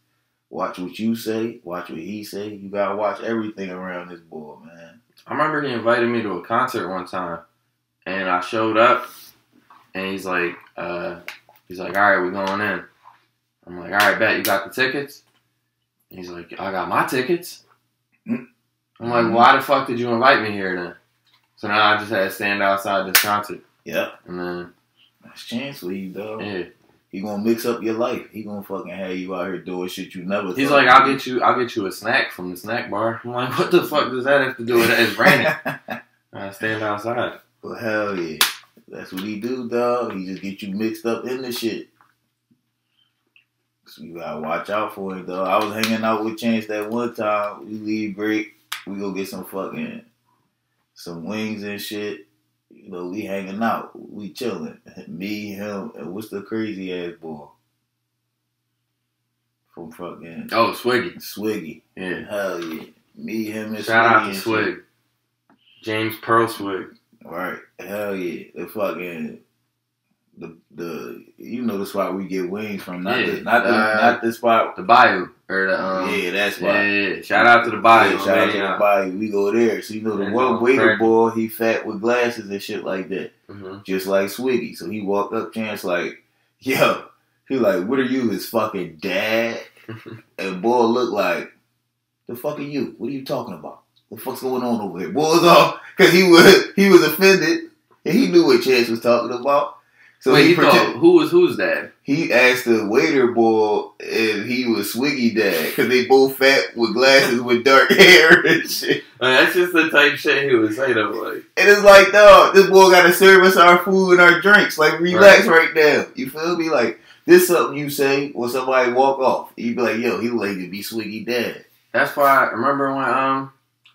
Watch what you say. Watch what he say. You gotta watch everything around this boy, man. I remember he invited me to a concert one time, and I showed up, and he's like, uh, he's like, all right, we're going in. I'm like, all right, bet you got the tickets. And he's like, I got my tickets. I'm like, mm-hmm. why the fuck did you invite me here then? So now I just had to stand outside this concert, Yep. and then That's chance for you, dog. yeah, He gonna mix up your life. He gonna fucking have you out here doing shit you never. he's like, I'll get you, I'll get you a snack from the snack bar. I'm like, what the fuck does that have to do with it? It's raining. I stand outside. Well, hell yeah. That's what he do, dog. He just get you mixed up in the shit. So you gotta watch out for it, though. I was hanging out with Chance that one time. We leave break. We go get some fucking some wings and shit. You know, we hanging out. We chilling. Me, him, and what's the crazy ass boy? From fucking Oh, Swiggy. Swiggy. Yeah. Hell yeah. Me, him, and Shout out Swiggy to and shit. Swig. James Pearl Swig. Right. Hell yeah. The fucking the the you know the spot we get wings from. Not Yeah. the not the Uh, not the spot. The Bayou. Or the um yeah, that's why. yeah, yeah. Shout out to the Bayou. Yeah, shout out to the body. We go there. So you know the one waiter boy, he fat with glasses and shit like that. Mhm. Just like Swiggy. So he walked up chance like, yo, he like, what are you, his fucking dad? and boy looked like, the fuck are you? What are you talking about? What the fuck's going on over here? Boy was off because he was he was offended and he knew what Chance was talking about. So Wait, he he pretend- thought who was whose dad? he asked the waiter boy if he was Swiggy dad because they both fat with glasses with dark hair and shit. That's just the type shit he would say though. Like, And it's like, dog, this boy got to serve us our food and our drinks. Like, relax right, now. You feel me? Like, this something you say when somebody walk off. You be like, yo, he like to be Swiggy dad. that's why I remember when um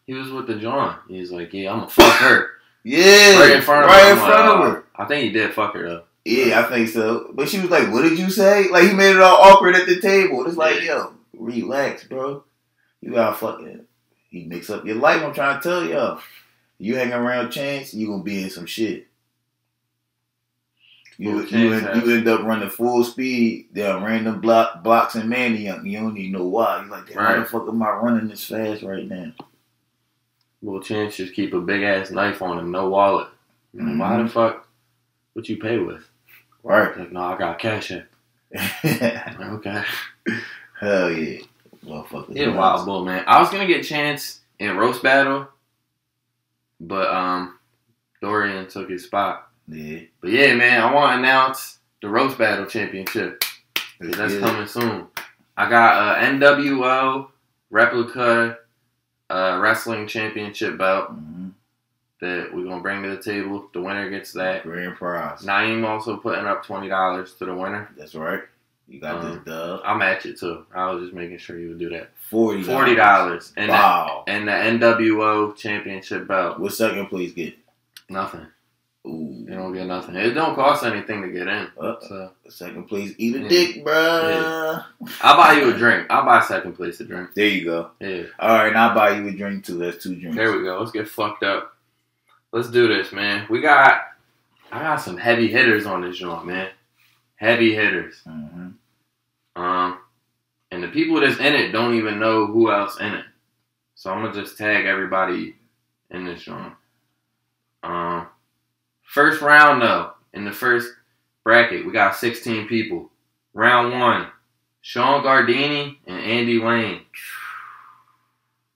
he was with the John. He was like, yeah, I'm gonna fuck her Yeah, right in front of right her. in front like, of her. I think he did fuck her though. Yeah, I think so. But she was like, "What did you say?" Like he made it all awkward at the table. It's like, yo, relax, bro. You gotta fucking. He mix up your life. I'm trying to tell y'all. You hang around Chance, you gonna be in some shit. You you, end, you end up running full speed down random block blocks and Manayunk. You don't even know why. You're like, damn, why the fuck am I running this fast right now? Well, Chance just keep a big ass knife on him, no wallet. Like, Why the mm-hmm. fuck? What you pay with? Right. Like, no, I got cash in. Like, okay. Hell yeah, motherfuckers. Yeah, wild bull, man. I was gonna get Chance in roast battle, but um, Dorian took his spot. Yeah, But yeah, man, I want to announce the roast battle championship. that's Yeah. coming soon. I got a NWO replica uh, wrestling championship belt Mhm. That we're gonna bring to the table. The winner gets that. Grand prize. Naeem also putting up twenty dollars to the winner. That's right. You got Um, this dub. I'll match it too. I was just making sure you would do that. Forty. Forty dollars and the, Wow. and the NWO championship belt. What second place get? Nothing. Ooh. You don't get nothing. It don't cost anything to get in. Uh, So second place, eat a Yeah. dick, bruh. I'll buy you a drink. I'll buy second place a drink. There you go. Yeah. All right, now I'll buy you a drink too. That's two drinks. There we go. Let's get fucked up. Let's do this, man. We got I got some heavy hitters on this joint, man. Heavy hitters. hmm Um and the people that's in it don't even know who else in it. So I'm gonna just tag everybody in this joint. Um first round though, in the first bracket, we got 16 people. Round one, Sean Gardini and Andy Wayne.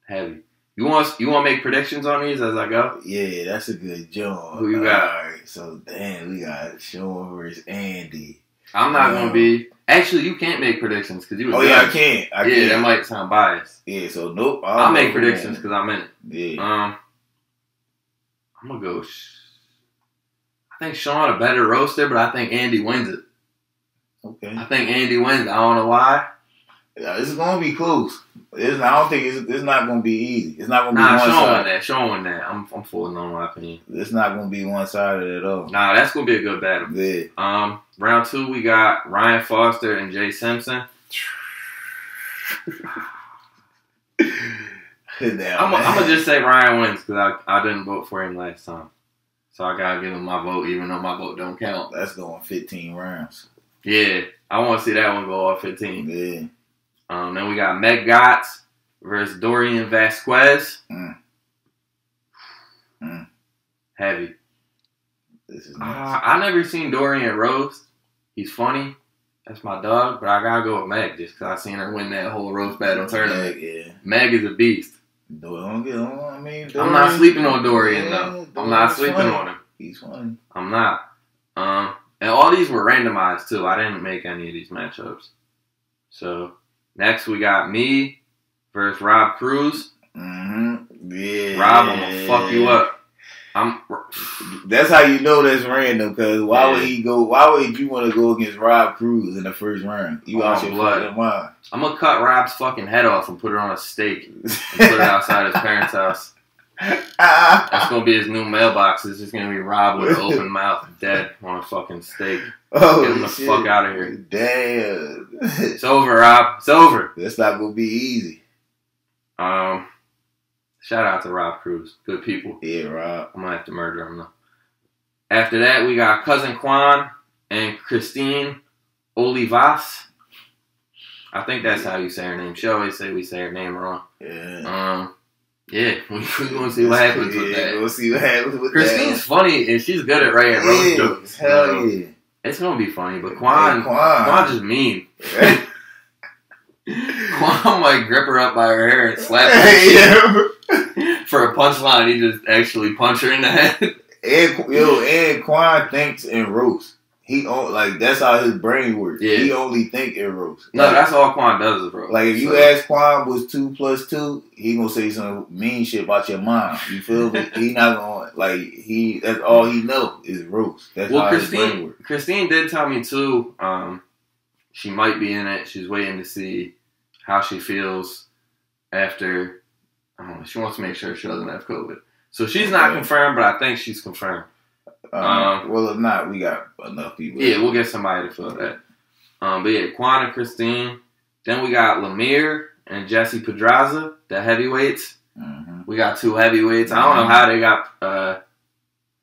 Heavy. You want you want to make predictions on these as I go? Yeah, that's a good joint. Who you got? All right, so damn, we got Sean versus Andy. I'm not Yeah. gonna be. Actually, you can't make predictions because you. was Oh yeah, I can't. I yeah, can't. that might sound biased. yeah, so nope. I don't I'll make predictions because I'm in it. Yeah. Um, I'm gonna go. Sh- I think Sean a better roaster, but I think Andy wins it. Okay. I think Andy wins. I don't know why. Is gonna be close. It's, I don't think it's, it's not gonna be easy. It's not gonna be Nah, one Sean won side. that. Won that. I'm I'm fooling on my opinion. It's not gonna be one sided at all. Nah, that's gonna be a good battle. Yeah. Um, round two we got Ryan Foster and Jay Simpson. Now, I'm I'm gonna just say Ryan wins because I I didn't vote for him last time, so I gotta give him my vote even though my vote don't count. That's going 15 rounds. Yeah, I want to see that one go off 15. Yeah. Um, then we got Meg Gotts versus Dorian Vasquez. Mm. Mm. Heavy. This is Uh. I never seen Dorian roast. He's funny. That's my dog, but I gotta go with Meg just because I seen her win that whole roast battle tournament. Meg, Yeah. Meg is a beast. Don't get on. I mean, I'm not sleeping on Dorian though. I'm not sleeping funny. on him. He's funny. I'm not. Um, and all these were randomized too. I didn't make any of these matchups. So next we got me versus Rob Cruz. Mm-hmm. Yeah. Rob, I'm gonna fuck you up. I'm. That's how you know that's random. Cause why would he go? Why would you want to go against Rob Cruz in the first round? You Oh, out your blood. mind. I'm gonna cut Rob's fucking head off and put it on a stake and put it outside his parents' house. That's gonna be his new mailbox. It's just gonna be Rob with open mouth, dead on a fucking stake. oh, Get him the shit. fuck of here. Damn. It's over, Rob. It's over. That's not gonna be easy. Um, shout out to Rob Cruz. Good people. Yeah, Rob. I'm gonna have to murder him though. After that, we got cousin Quan and Christine Olivas. I think that's how you say her name. She always say we say her name wrong. Yeah. Um, yeah, we're gonna see what happens with that. We'll see what happens with Christine's funny and she's good at writing that. roast jokes. Hell so yeah. It's gonna be funny, but Quan, Quan. Quan just mean. Quan might grip her up by her hair and slap her yeah. for a punchline. He just actually punch her in the head. And yo, and Quan thinks in roast. He on, like that's how his brain works. Yeah. He only think in roast. No, like, that's all Quan does, bro. like if you ask Quan was two plus two, he gonna say some mean shit about your mom. You feel me? he not gonna like he. That's all he know is roast. That's well, how his brain Christine, works. Christine did tell me too. Um, she might be in it. She's waiting to see how she feels after. I don't know. She wants to make sure she doesn't have COVID. So she's not confirmed, but I think she's confirmed. Um, Um, well, if not, we got enough people. Yeah, we'll get somebody to fill that. Um, but yeah, Quan and Christine. Then we got Lemire and Jesse Pedraza, the heavyweights. Mhm. We got two heavyweights. I don't know how they got uh,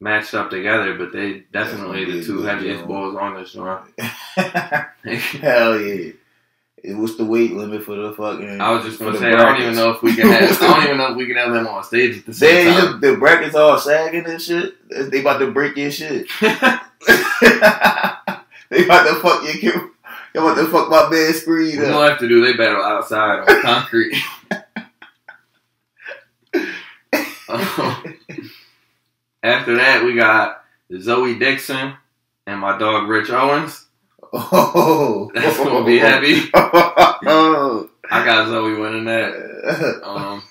matched up together, but they definitely the two heaviest boys on this joint. Hell yeah. It was the weight limit for the fucking. I was just gonna say, I don't even know if we can have. I don't even know if we can have them on stage at the same They, time. the brackets all sagging and shit. They about to break your shit. they about to fuck your. They about to fuck my bed screen we gonna have to do they battle outside on concrete. After that, we got Zoe Dixon and my dog Rich Owens. Oh, That's gonna be heavy. I got Zoe winning that. Um,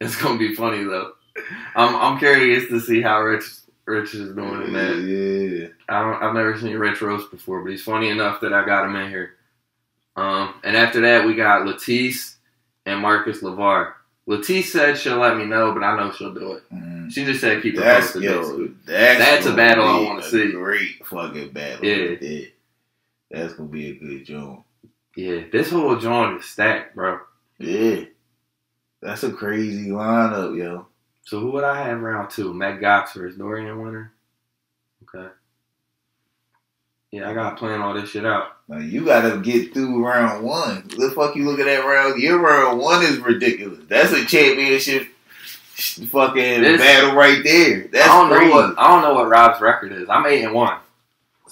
it's gonna be funny though. I'm I'm curious to see how Rich Rich is doing in that. yeah. I don't, I've never seen Rich roast before, but he's funny enough that I got him in here. Um, and after that, we got Latisse and Marcus Lavar. Latisse said she'll let me know, but I know she'll do it. Mm. She just said keep it That's posted. yo, that's, That's a battle I wanna see. Great fucking battle. Yeah. That's gonna be a good joint. Yeah, this whole joint is stacked, bro. Yeah, that's a crazy lineup, yo. So who would I have round two? Matt Gox versus Dorian Winner. Okay. Yeah, I gotta plan all this shit out. Now you gotta get through round one. The fuck you looking at round? Your round one is ridiculous. That's a championship fucking This- battle right there. That's I don't crazy. know what I don't know what Rob's record is. I'm eight and one,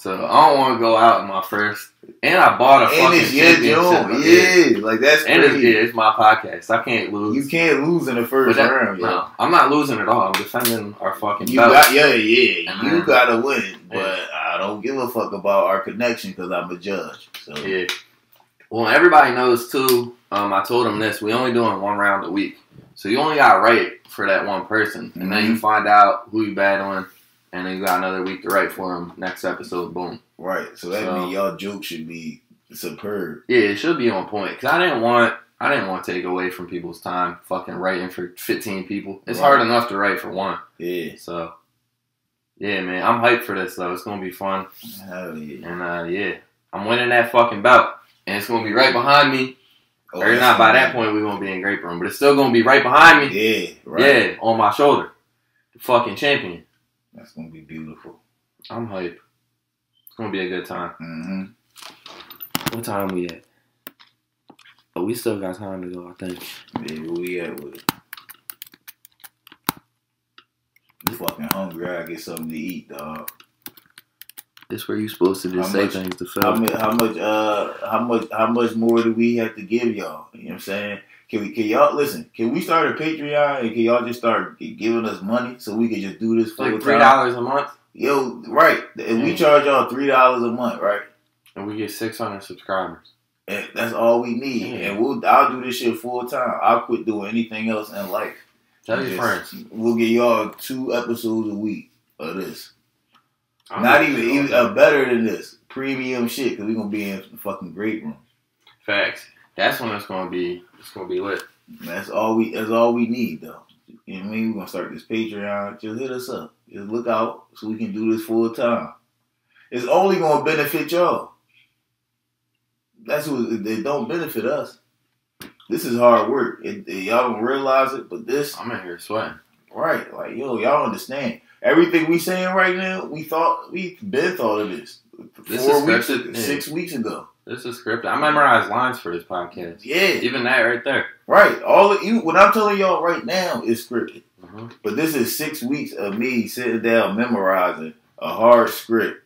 so I don't want to go out in my first. And I bought a and fucking it's championship. Yeah, like that's and it's, yeah, it's my podcast. I can't lose. You can't lose in the first that- round, no, I'm not losing at all. I'm defending our fucking You belt. got yeah, yeah. And You gotta win, but Yeah. I don't give a fuck about our connection because I'm a judge. So Yeah. Well, everybody knows too. Um, I told them this. We only doing one round a week, so you only got write for that one person, and then you Mhm. find out who you battling, and then you got another week to write for them. Next episode, boom. right. So that So- means y'all joke should be superb. Yeah, it should be on point because I didn't want. I didn't want to take away from people's time fucking writing for 15 people. It's Right. hard enough to write for one. Yeah, So, yeah, man, I'm hyped for this though. It's gonna be fun, hell yeah. and uh, yeah, I'm winning that fucking belt, and it's gonna be right behind me. Oh, or not by gonna that point we won't be in great room, but it's still gonna be right behind me. Yeah, right. Yeah, on my shoulder. The fucking champion. That's gonna be beautiful. I'm hype. It's gonna be a good time. hmm What time we at? But we still got time to go, I think. Yeah, where we at with it? I'm fucking hungry. I get something to eat, dog. This where you supposed to just How say much- things to How much? How much? Uh, how much? How much more do we have to give y'all? You know what I'm saying? Can we? Can y'all listen? Can we start a Patreon and can y'all just start giving us money so we can just do this full like three dollars a month, Yo, right? And we Mm. charge y'all three dollars a month, right? and we get six hundred subscribers. And that's all we need. Yeah. And we'll. I'll do this shit full time. I'll quit doing anything else in life. Tell your friends. We'll get y'all two episodes a week of this. I'm Not even, even uh, better than this. Premium shit, because we're going to be in the fucking great room. Facts. That's when it's gonna be. It's gonna be lit. That's all we that's all we need though. You know what I mean? We're gonna start this Patreon. Just hit us up. Just look out so we can do this full time. It's only gonna benefit y'all. That's what it, don't benefit us. This is hard work. It, it- y'all don't realize it, but this I'm in here sweating. right, like yo, y'all understand. Everything we saying right now, we thought we been thought of this. This Four is weeks, six weeks ago. This is scripted. I memorized lines for this podcast. Yeah, Even that right there. right. All of you, what I'm telling y'all right now is scripted. hmm But this is six weeks of me sitting down memorizing a hard script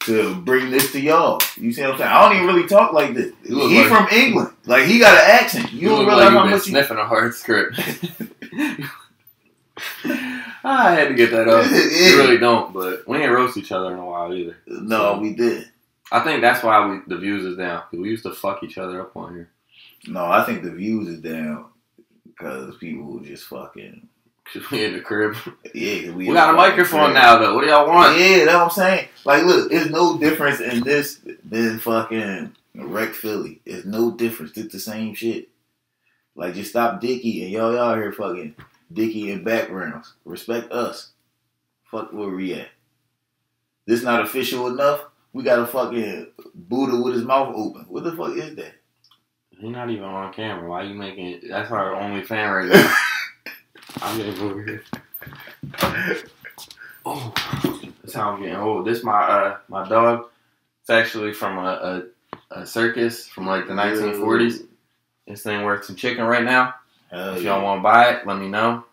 to bring this to y'all. You see what I'm saying? I don't even really talk like this. You He like- from England. Like he got an accent. You, You, don't realize like how much you sniffing a hard script. I had to get that up. Yeah. You really don't, but we ain't roast each other in a while either. No, we did. I think that's why we the views is down. 'cause we used to fuck each other up on here. No, I think the views is down because people just fucking 'Cause we in the crib. yeah. 'cause We We got a microphone now though. What do y'all want? Yeah, that's what I'm saying. Like, look, there's no difference in this than fucking Rec Philly. It's no difference. It's the same shit. Like, just stop Dicky and y'all y'all here fucking Dicky in backgrounds. Respect us. Fuck where we at. This not official enough. We got a fucking Buddha with his mouth open. What the fuck is that? He's not even on camera. Why you making it? That's our only fan right now. I'm getting over here. Oh, that's how I'm getting old. This my uh my dog. It's actually from a, a, a circus from like the 1940s. This thing worth some chicken right now. Hell If y'all want to buy it, let me know.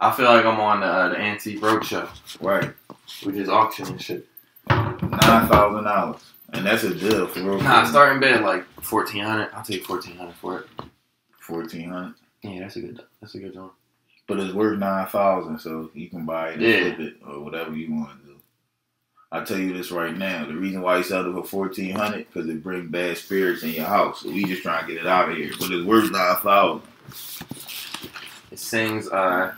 I feel like I'm on the, uh, the Antique Roadshow. Right. We just auction and shit. Nine thousand dollars. And that's a deal for real. Nah, starting bid like fourteen hundred. I'll take fourteen hundred for it. fourteen hundred. Yeah, that's a good. That's a good one. But it's worth nine thousand, so you can buy it Yeah. flip it or whatever you want to do. I tell you this right now: the reason why you sell it for fourteen hundred because it bring bad spirits in your house. So we just trying to get it out of here. But it's worth nine thousand. It sings uh,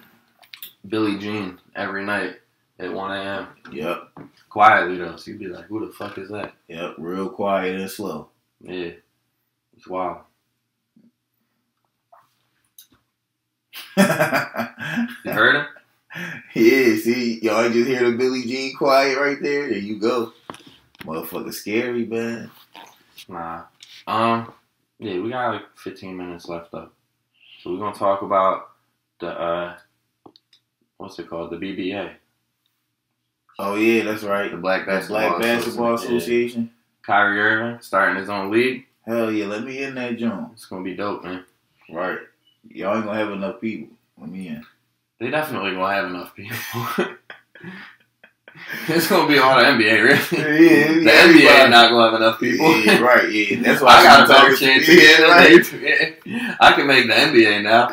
Billie Jean every night at one a.m. Yep, quietly though. So you'd be like, "Who the fuck is that?" yep, real quiet and slow. Yeah, it's wild. You heard him? Yeah, see, y'all just hear the Billie Jean quiet right there. There you go, motherfucker, scary man. Nah. Um. Yeah, we got like fifteen minutes left though. So we're gonna talk about the uh, what's it called? The BBA, Oh yeah, that's right. the Black Basketball, Black Basketball Association. Yeah. Kyrie Irving starting his own league. Hell yeah, let me in that joint. It's gonna be dope, man. Right. Y'all ain't gonna have enough people. Let me in. They definitely gonna have enough people. it's gonna be all the NBA, really. Yeah, the everybody. NBA not gonna have enough people. Yeah, right, yeah. That's why I got a better chance. Yeah, Yeah, right. I can make the NBA now.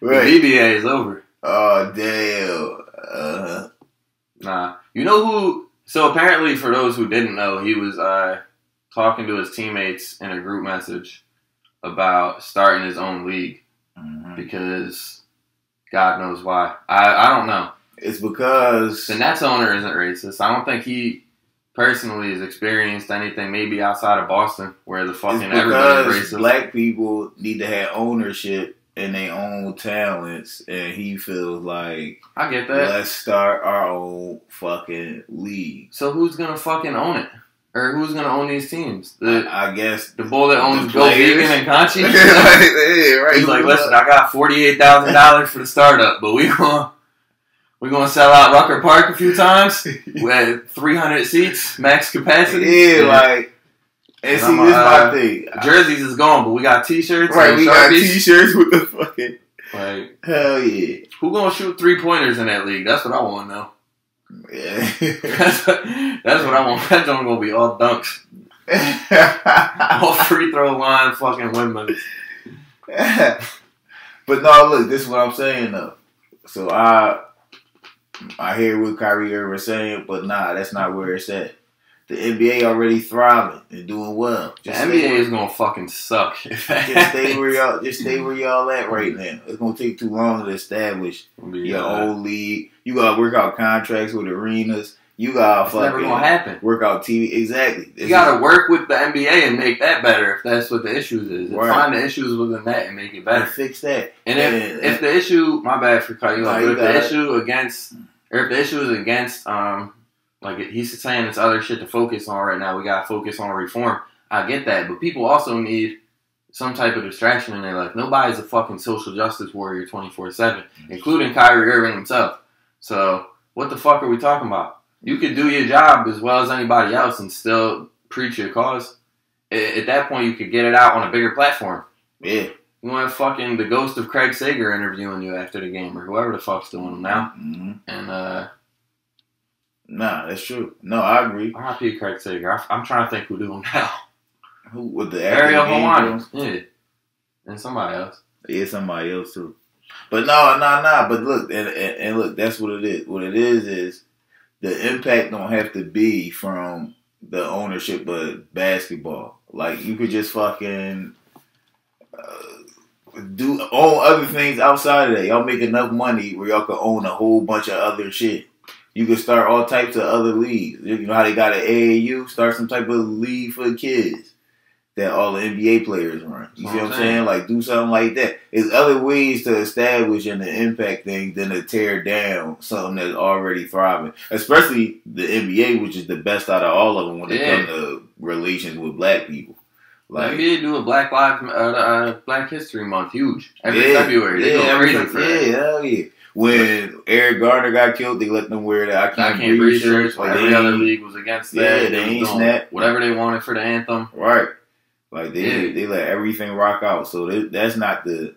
right. The NBA is over. Oh damn. Uh Nah, you know who? So apparently, for those who didn't know, he was uh, talking to his teammates in a group message about starting his own league mhm. because God knows why. I I don't know. It's because The Nets owner isn't racist. I don't think he personally has experienced anything maybe outside of Boston where the fucking everybody's racist. black people need to have ownership in their own talents, and he feels like I get that. let's start our own fucking league. So who's gonna fucking own it? Or who's gonna own these teams? The I, I guess. the bull that owns Go. Vegan and Conchi? yeah, right. He's like, listen, I got forty eight thousand dollars for the startup, but we gonna we gonna sell out Rucker Park a few times with three hundred seats, max capacity. Yeah, like, and see, this is uh, my thing. jerseys is gone, but we got T-shirts. Right, we got t-shirts with the fucking Like, hell yeah, who gonna shoot three pointers in that league? That's what I want to know. yeah. That's what, that's what I want. That joint gonna be all dunks, all free throw line, fucking windmills. but no, look, this is what I'm saying though. So I, I hear what Kyrie Irving saying, but nah, that's not where it's at. The NBA already thriving and doing well. The NBA is gonna fucking suck. just stay where y'all, just stay where y'all at right now. It's gonna take too long to establish your uh, own league. You gotta work out contracts with arenas. You gotta It's never fucking gonna happen. work out TV. Exactly. You gotta work with the NBA and make that better if that's what the issues is. And Right. Find the issues within that and make it better better. fix that. And if, And- if the issue, my bad for cutting you off, if the it. issue against, or if the issue is against, um, like he's saying it's other shit to focus on right now, we gotta focus on reform. I get that, but people also need some type of distraction in their life. Nobody's a fucking social justice warrior 24 7, including Kyrie Irving himself. So, what the fuck are we talking about? You could do your job as well as anybody else and still preach your cause. At that point, you could get it out on a bigger platform. yeah. You want fucking the ghost of Craig Sager interviewing you after the game, or whoever the fuck's doing them now. hmm And uh, Nah, that's true. No, I agree. RIP Craig Sager. I, I'm trying to think who do them now. Who with the Ariel after the game Hawani. Yeah, and somebody else. Yeah, somebody else too. But no, no, no. But look, and, and, and look, that's what it is. What it is is the impact don't have to be from the ownership of basketball. Like you could just fucking uh, do own other things outside of that. Y'all make enough money where y'all can own a whole bunch of other shit. You can start all types of other leagues. You know how they got an AAU, start some type of league for kids. that all the NBA players run. You see what I'm saying? saying. Like do something like that. There's other ways to establish and impact things than to tear down something that's already thriving. Especially the NBA, which is the best out of all of them when it comes to relations with black people. Like, NBA do a Black Lives uh, uh, Black History Month huge every Yeah, February. They yeah, go every crazy for yeah, that. hell yeah. When Eric Garner got killed, they let them wear the I I can't, can't breathe shirts. Like, Every they other league was against that. Yeah, They they ain't snap. whatever they wanted for the anthem. Right. Like they Yeah. they let everything rock out. So that, that's not the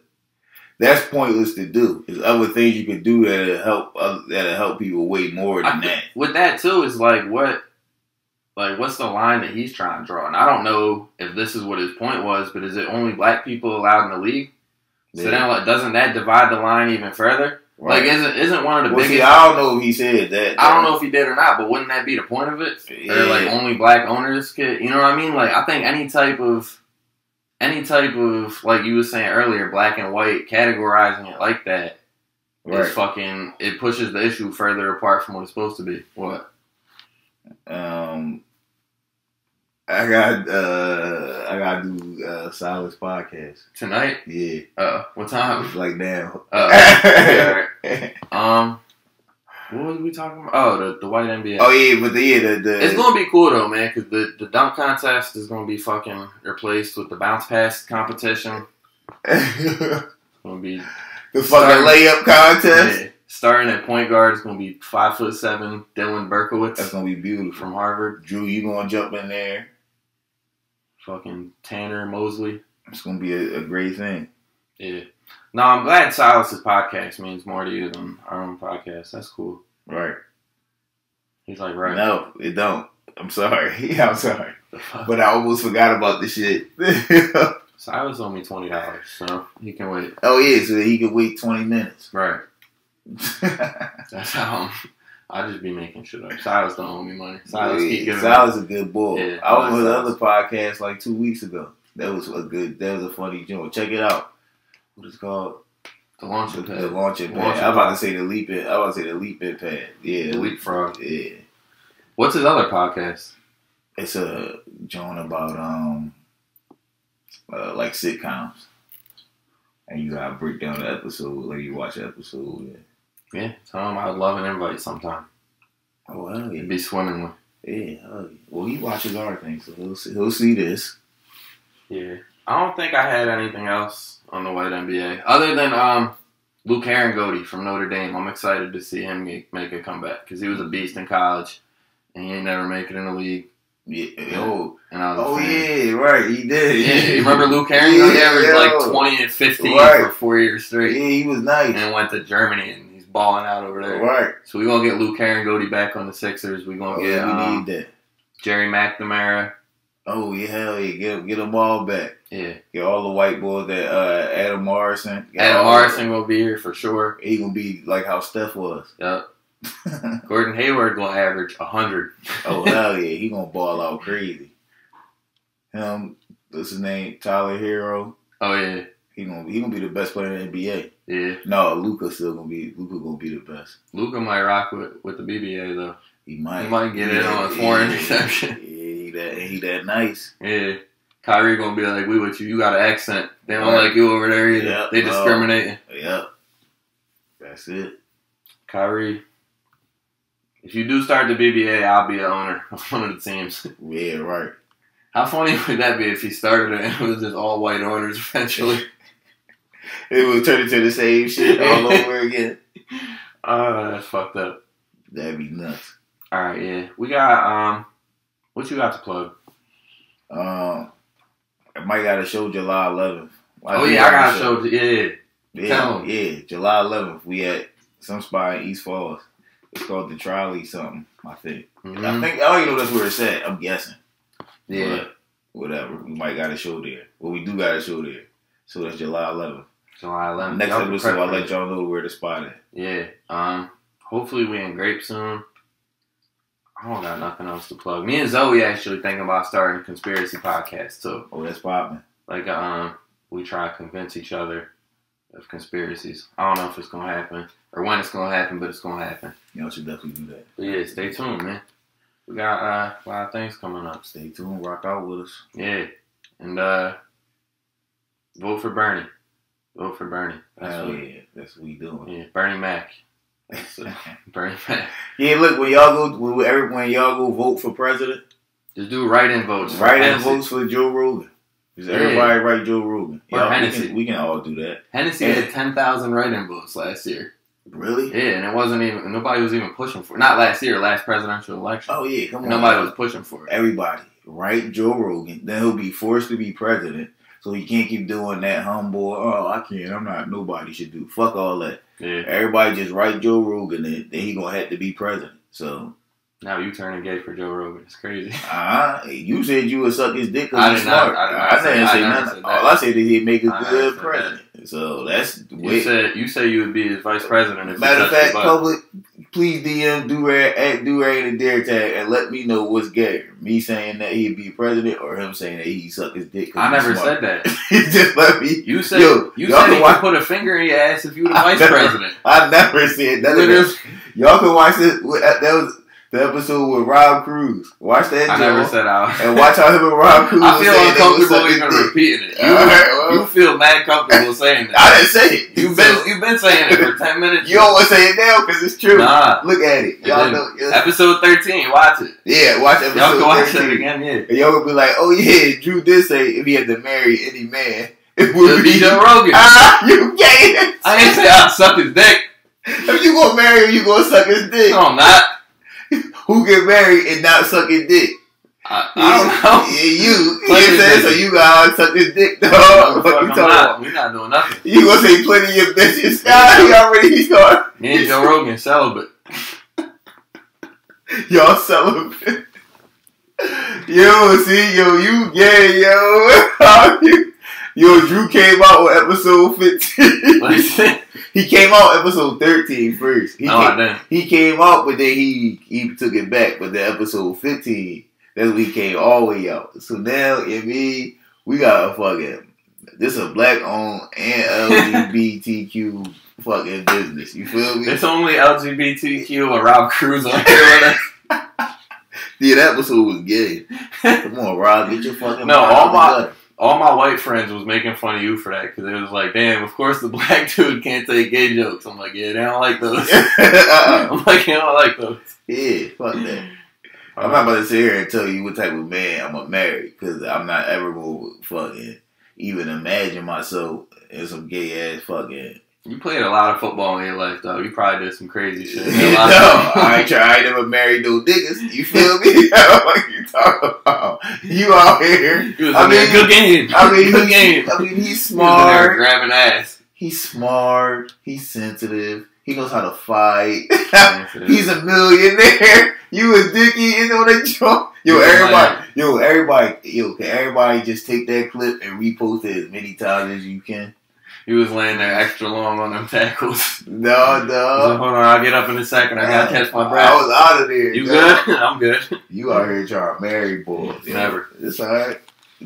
that's pointless to do. There's other things you could do that'll help uh, that'll help people way more than I- that. With that too is like what, like what's the line that he's trying to draw? And I don't know if this is what his point was, but is it only black people allowed in the league? So Yeah. then, like, doesn't that divide the line even further? Right. Like, isn't isn't one of the well, see, biggest? I don't know if he said that. I don't know if he did or not, but wouldn't that be the point of it? Or like only black owners could, you know what I mean? Like I think any type of, any type of like you were saying earlier, black and white categorizing it like that is Right. fucking. It pushes the issue further apart from what it's supposed to be. What? Um, I got uh, I got to do uh, Silas podcast. Tonight? Yeah, Uh, what time? it's like now. Uh, alright. um, what was we talking about? Oh, the the white NBA. oh yeah, but the, yeah, the, the It's gonna be cool though, man, because the, the dunk contest is gonna be fucking replaced with the bounce pass competition. It's gonna be the fucking Start- layup contest. yeah, starting at point guard is gonna be five foot seven Dylan Berkowitz That's gonna be beautiful. from Harvard. Drew, you gonna jump in there? Fucking Tanner Mosley. It's gonna be a, a great thing. Yeah. No, I'm glad Silas's podcast means more to you than our own podcast. That's cool. Right. He's like, right. No, it don't. I'm sorry. Yeah, I'm sorry. But I almost forgot about the shit. Silas owed me twenty dollars, so he can wait. oh yeah, so he could wait 20 minutes. Right. That's how I'm, I just be making shit up. Silas don't owe me money. Silas keep giving me a good boy. Yeah, I was on another podcast like two weeks ago. That was a good. That was a funny joke. Check it out. What is it called? the launch The, of the pad. launching pad. Launching I'm about to say the leaping. I'm about to say the leaping pad. Yeah, The leapfrog. Yeah, What's his other podcast? it's a joint about um, uh, like sitcoms, and you gotta break down the episode. Like you watch the episode. Yeah. Yeah, tell him I'd love an invite sometime. Oh hell yeah. It'd be swimming with. Yeah, hell yeah. Well, he watches our thing, so he'll see, he'll see this. Yeah. I don't think I had anything else on the white NBA other than um Luke Harangody from Notre Dame. I'm excited to see him make, make a comeback because he was a beast in college and he ain't never make it in the league. Yeah. Oh, And I was oh yeah, right. He did. Yeah, you remember Luke Harangody Yeah, averaged yo. like 20 and 15 Right. for four years straight. Yeah, he was nice. and went to Germany and balling out over there. Right. So we're going to get Luke Harangody back on the Sixers. We're going Oh, to get yeah, we um, need that. Gerry McNamara. Oh yeah, hell yeah. Get get them all back. Yeah. Get all the white boys that uh, Adam Morrison. Adam Morrison will be here for sure. He gonna be like how Steph was. Yep. Gordon Hayward going to average 100. oh hell yeah, he gonna ball out crazy. Him, what's his name? Tyler Herro. Oh, yeah. He gonna he gonna be the best player in the NBA. Yeah. No, Luka still gonna be Luka gonna be the best. Luka might rock with, with the BBA, though. He might He might get in on a four interception. Yeah, he that he that nice. Yeah. Kyrie going to be like, we with you. You got an accent. They don't Right. like you over there either. Yep. They Oh. discriminating. Yep. That's it. Kyrie, if you do start the BBA, I'll be an owner of one of the teams. Yeah, right. How funny would that be if he started it and it was just all white owners eventually? It would turn into the same shit all over again. Oh, that's fucked up. That'd be nuts. All right, yeah. We got, um, what you got to plug? Um, I might got a show July 11th. oh, yeah, I got a show. Yeah. Yeah, yeah, July 11th. We at some spot in East Falls. It's called the Trolley something. I think. I Mhm. think I don't even know that's where it's at. I'm guessing. Yeah. But whatever. We might got a show there. Well, we do got a show there. So that's July 11th. July 11th. Next episode, I'll let y'all know where to spot it. Yeah. Um. Hopefully we in grape soon. I don't got nothing else to plug. Me and Zoe actually thinking about starting a conspiracy podcast too. Oh, that's popping. Like um, we try to convince each other of conspiracies. I don't know if it's gonna happen or when it's gonna happen, but it's gonna happen. Y'all should definitely do that. But yeah, stay tuned, man. We got uh, a lot of things coming up. Stay tuned. Rock out with us. Yeah. and uh, vote for Bernie. Vote for Bernie. That's Hell what, yeah, that's what we doing. yeah, Bernie Mac. So, Bernie Mac. yeah, look when y'all go when, y'all go vote for president, Just do write-in votes. for write in votes for Joe Rogan. Just Yeah. everybody write Joe Rogan. Or Y'all, we, can, we can all do that. Hennessy Yeah. had ten thousand write-in votes last year. Really? Yeah, and it wasn't even nobody was even pushing for. it. Not last year, last presidential election. Oh yeah, come on. nobody was pushing for it. Everybody, write Joe Rogan. Then he'll be forced to be president. So he can't keep doing that humble. Oh, I can't. I'm not. Nobody should do. Fuck all that. Yeah. Everybody just write Joe Rogan, and then he gonna have to be president. So, Now you turning gay for Joe Rogan. It's crazy. uh, you said you would suck his dick I because he's did not- smart. I not I didn't I say nothing. that. All I said is he'd make a I good president. So that's the You way. said you say you would be his vice president if Matter of fact, public, please DM Durag at Durag and Dare Tag and let me know what's gayer. Me saying that he'd be president or him saying that he suck his dick. I never smart. said that. Just let me. You said Yo, you said he watch- could put a finger in your ass if you were the I vice never- president. I never said that. Y'all can watch this. That was the episode with Rob Cruz. Watch that, I never said I. and watch how him and Rob Cruz. I feel saying they was uncomfortable even dick. repeating it. You, All right, well. you feel mad comfortable saying that. I didn't say it. You've You been you've been saying it for ten minutes. You don't want to say it now because it's true. Nah. Look at it. Y'all know. Episode thirteen. Watch it. Yeah, watch episode Y'all can watch 13. it again. Yeah. And y'all gonna be like, oh yeah, Drew did say if he had to marry any man, it would be be Joe Rogan. Ah, you gay. I ain't say I'd suck his dick. If you gonna marry him, you gonna suck his dick. No, I'm not. Who get married and not suck his dick? I, I don't know. Yeah, you. You of said so you gotta suck his dick, dog. No, what you talking about? We're not doing nothing. You gonna say plenty of bitches? Yeah. Ah, he already started. Me and Joe Rogan celibate. Y'all celibate. Yo, see, yo, you gay, yo. Yo, Drew came out with episode 15. What is it? he came out episode 13 first. He, I came, he came out, but then he he took it back. But the episode 15, that's when he came all the way out. So now, and me, we got a fucking, this is a black owned and LGBTQ fucking business. You feel me? It's only LGBTQ or Rob Cruz on here with us. Yeah, that episode was gay. Come on, Rob, get your fucking No, all my- together. All my white friends was making fun of you for that because it was like, damn, of course the black dude can't take gay jokes. I'm like, yeah, they don't like those. Uh-uh. I'm like, they don't like those. yeah, fuck that. I'm not about to sit here and tell you what type of man I'm gonna marry because I'm not ever gonna fucking even imagine myself in some gay ass fucking. You played a lot of football in your life, though. You probably did some crazy shit. no, A lot of- I ain't try. I ain't never married no niggas. You feel me? what you talking about? You out here? You I mean- good game. I mean, good he- game. I mean, he's You was in there smart. grabbing ass. He's smart. He's sensitive. He knows how to fight. He's a millionaire. You a dicky in on that joint. Yo, everybody, yo, everybody, yo, can everybody just take that clip and repost it as many times as you can? He was laying there extra long on them tackles. No, no. hold on, I'll get up in a second. I gotta catch my breath. I was out of there. You dog. good? I'm good. You out here trying to marry boys. yo. Never. It's alright.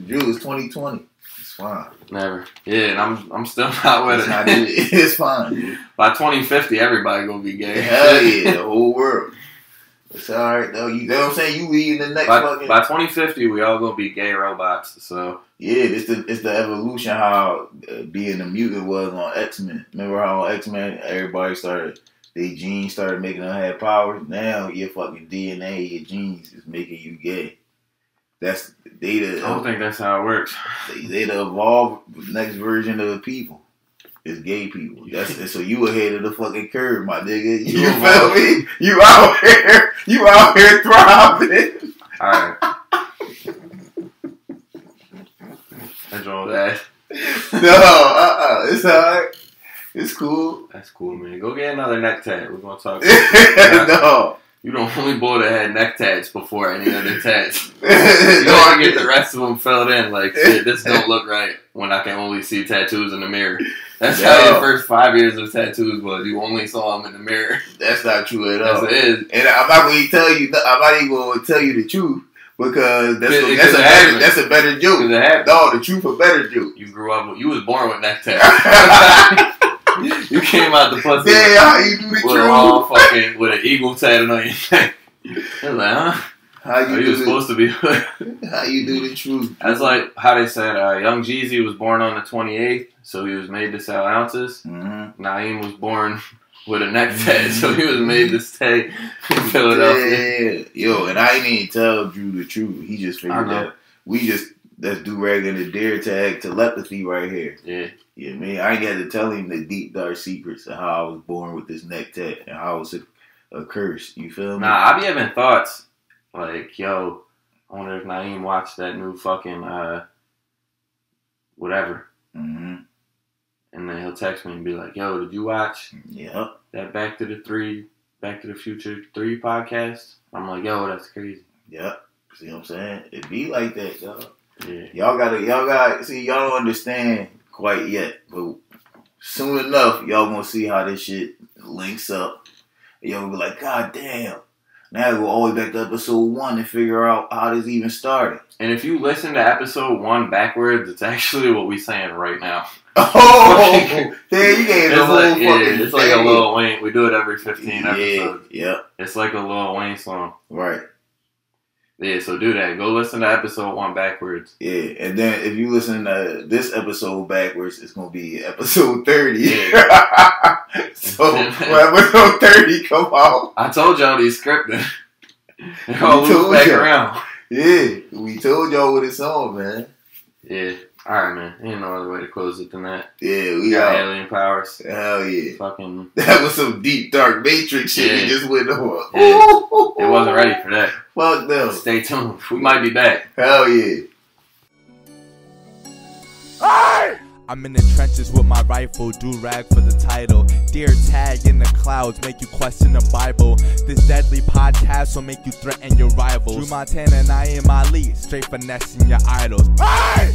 Drew is 2020. It's fine. Never. Yeah, and I'm I'm still not with It's, not, it. it's fine. dude. By 2050, everybody gonna be gay. Hell yeah, the whole world. It's alright though. You know what I'm saying? You leading the next By, fucking by 2050, we all gonna be gay robots. So Yeah, it's the it's the evolution how uh, being a mutant was on X Men. Remember how on X Men everybody started their genes started making them have powers. Now your fucking DNA, your genes is making you gay. That's they I don't think that's how it works. they, they the evolved next version of the people. Is gay people. That's so you ahead of the fucking curve, my nigga. You You feel evolved. me? You out here, you out here thriving. All right. Enjoy that. No, uh, uh it's alright. It's cool. That's cool, man. Go get another neck tat. We're gonna talk. No. you the only boy that had neck tats before any other tats. You gotta get the rest of them filled in. Like shit, this don't look right when I can only see tattoos in the mirror. That's how Yo. your first five years of tattoos was. You only saw them in the mirror. That's not true at all. it is. And I'm not to tell you. I'm not even to tell you the truth because that's a, that's a better that's a better joke. No, the truth a better joke. You grew up. with- You was born with neck tats. you came out the pussy Yeah, how you do the with truth? fucking with an eagle tatted on your neck. I was like, huh? How you he do was the, supposed to be. How you do the truth? That's like how they said uh, Young Jeezy was born on the 28th, so he was made to sell ounces. Mm-hmm. Naeem was born with a neck tat, so he was made to stay in Philadelphia. Yeah, yo, and I didn't even tell Drew the truth. He just figured that we just that's do rag and the dare tag telepathy right here. Yeah, Yeah, man, I ain't got to tell him the deep dark secrets of how I was born with this neck tat and how it's a, a curse. You feel me? nah, I be having thoughts like, yo, I wonder if Naeem watched that new fucking uh, whatever, hmm and then he'll text me and be like, yo, did you watch Yep. that Back to the Three, Back to the Future Three podcast? I'm like, yo, that's crazy. Yep. See what I'm saying? It be like that, y'all. Yeah. Y'all gotta, y'all got see, y'all don't understand quite yet, but soon enough, y'all gonna see how this shit links up. And y'all gonna be like, God damn. Now go all the way back to episode one and figure out how this even started. And if you listen to episode one backwards, it's actually what we're saying right now. Oh, yeah, you gave It's the whole like, fucking yeah, it's like a. Lil Wayne. We do it every 15 Yeah, episodes. yep, It's like a Lil Wayne song. right. Yeah, so do that. Go listen to episode one backwards. Yeah, and then if you listen to this episode backwards, it's gonna be episode thirty. so when episode thirty come out, I told y'all these scripted. They're all You loop told back around. yeah, we told y'all what it's on, man. Yeah. Alright, man. Ain't no other way to close it than that. Yeah, We we got out. alien powers. Hell yeah. Fucking. That was some deep dark matrix shit Yeah. we just went on. Yeah. It wasn't ready for that. Fuck them. Stay tuned. We might be back. Hell yeah. I'm in the trenches with my rifle, do rag for the title. Dear tag in the clouds, make you question the Bible. This deadly podcast will make you threaten your rivals. Drew Montana and I in my lead, straight finessing your idols. Hey!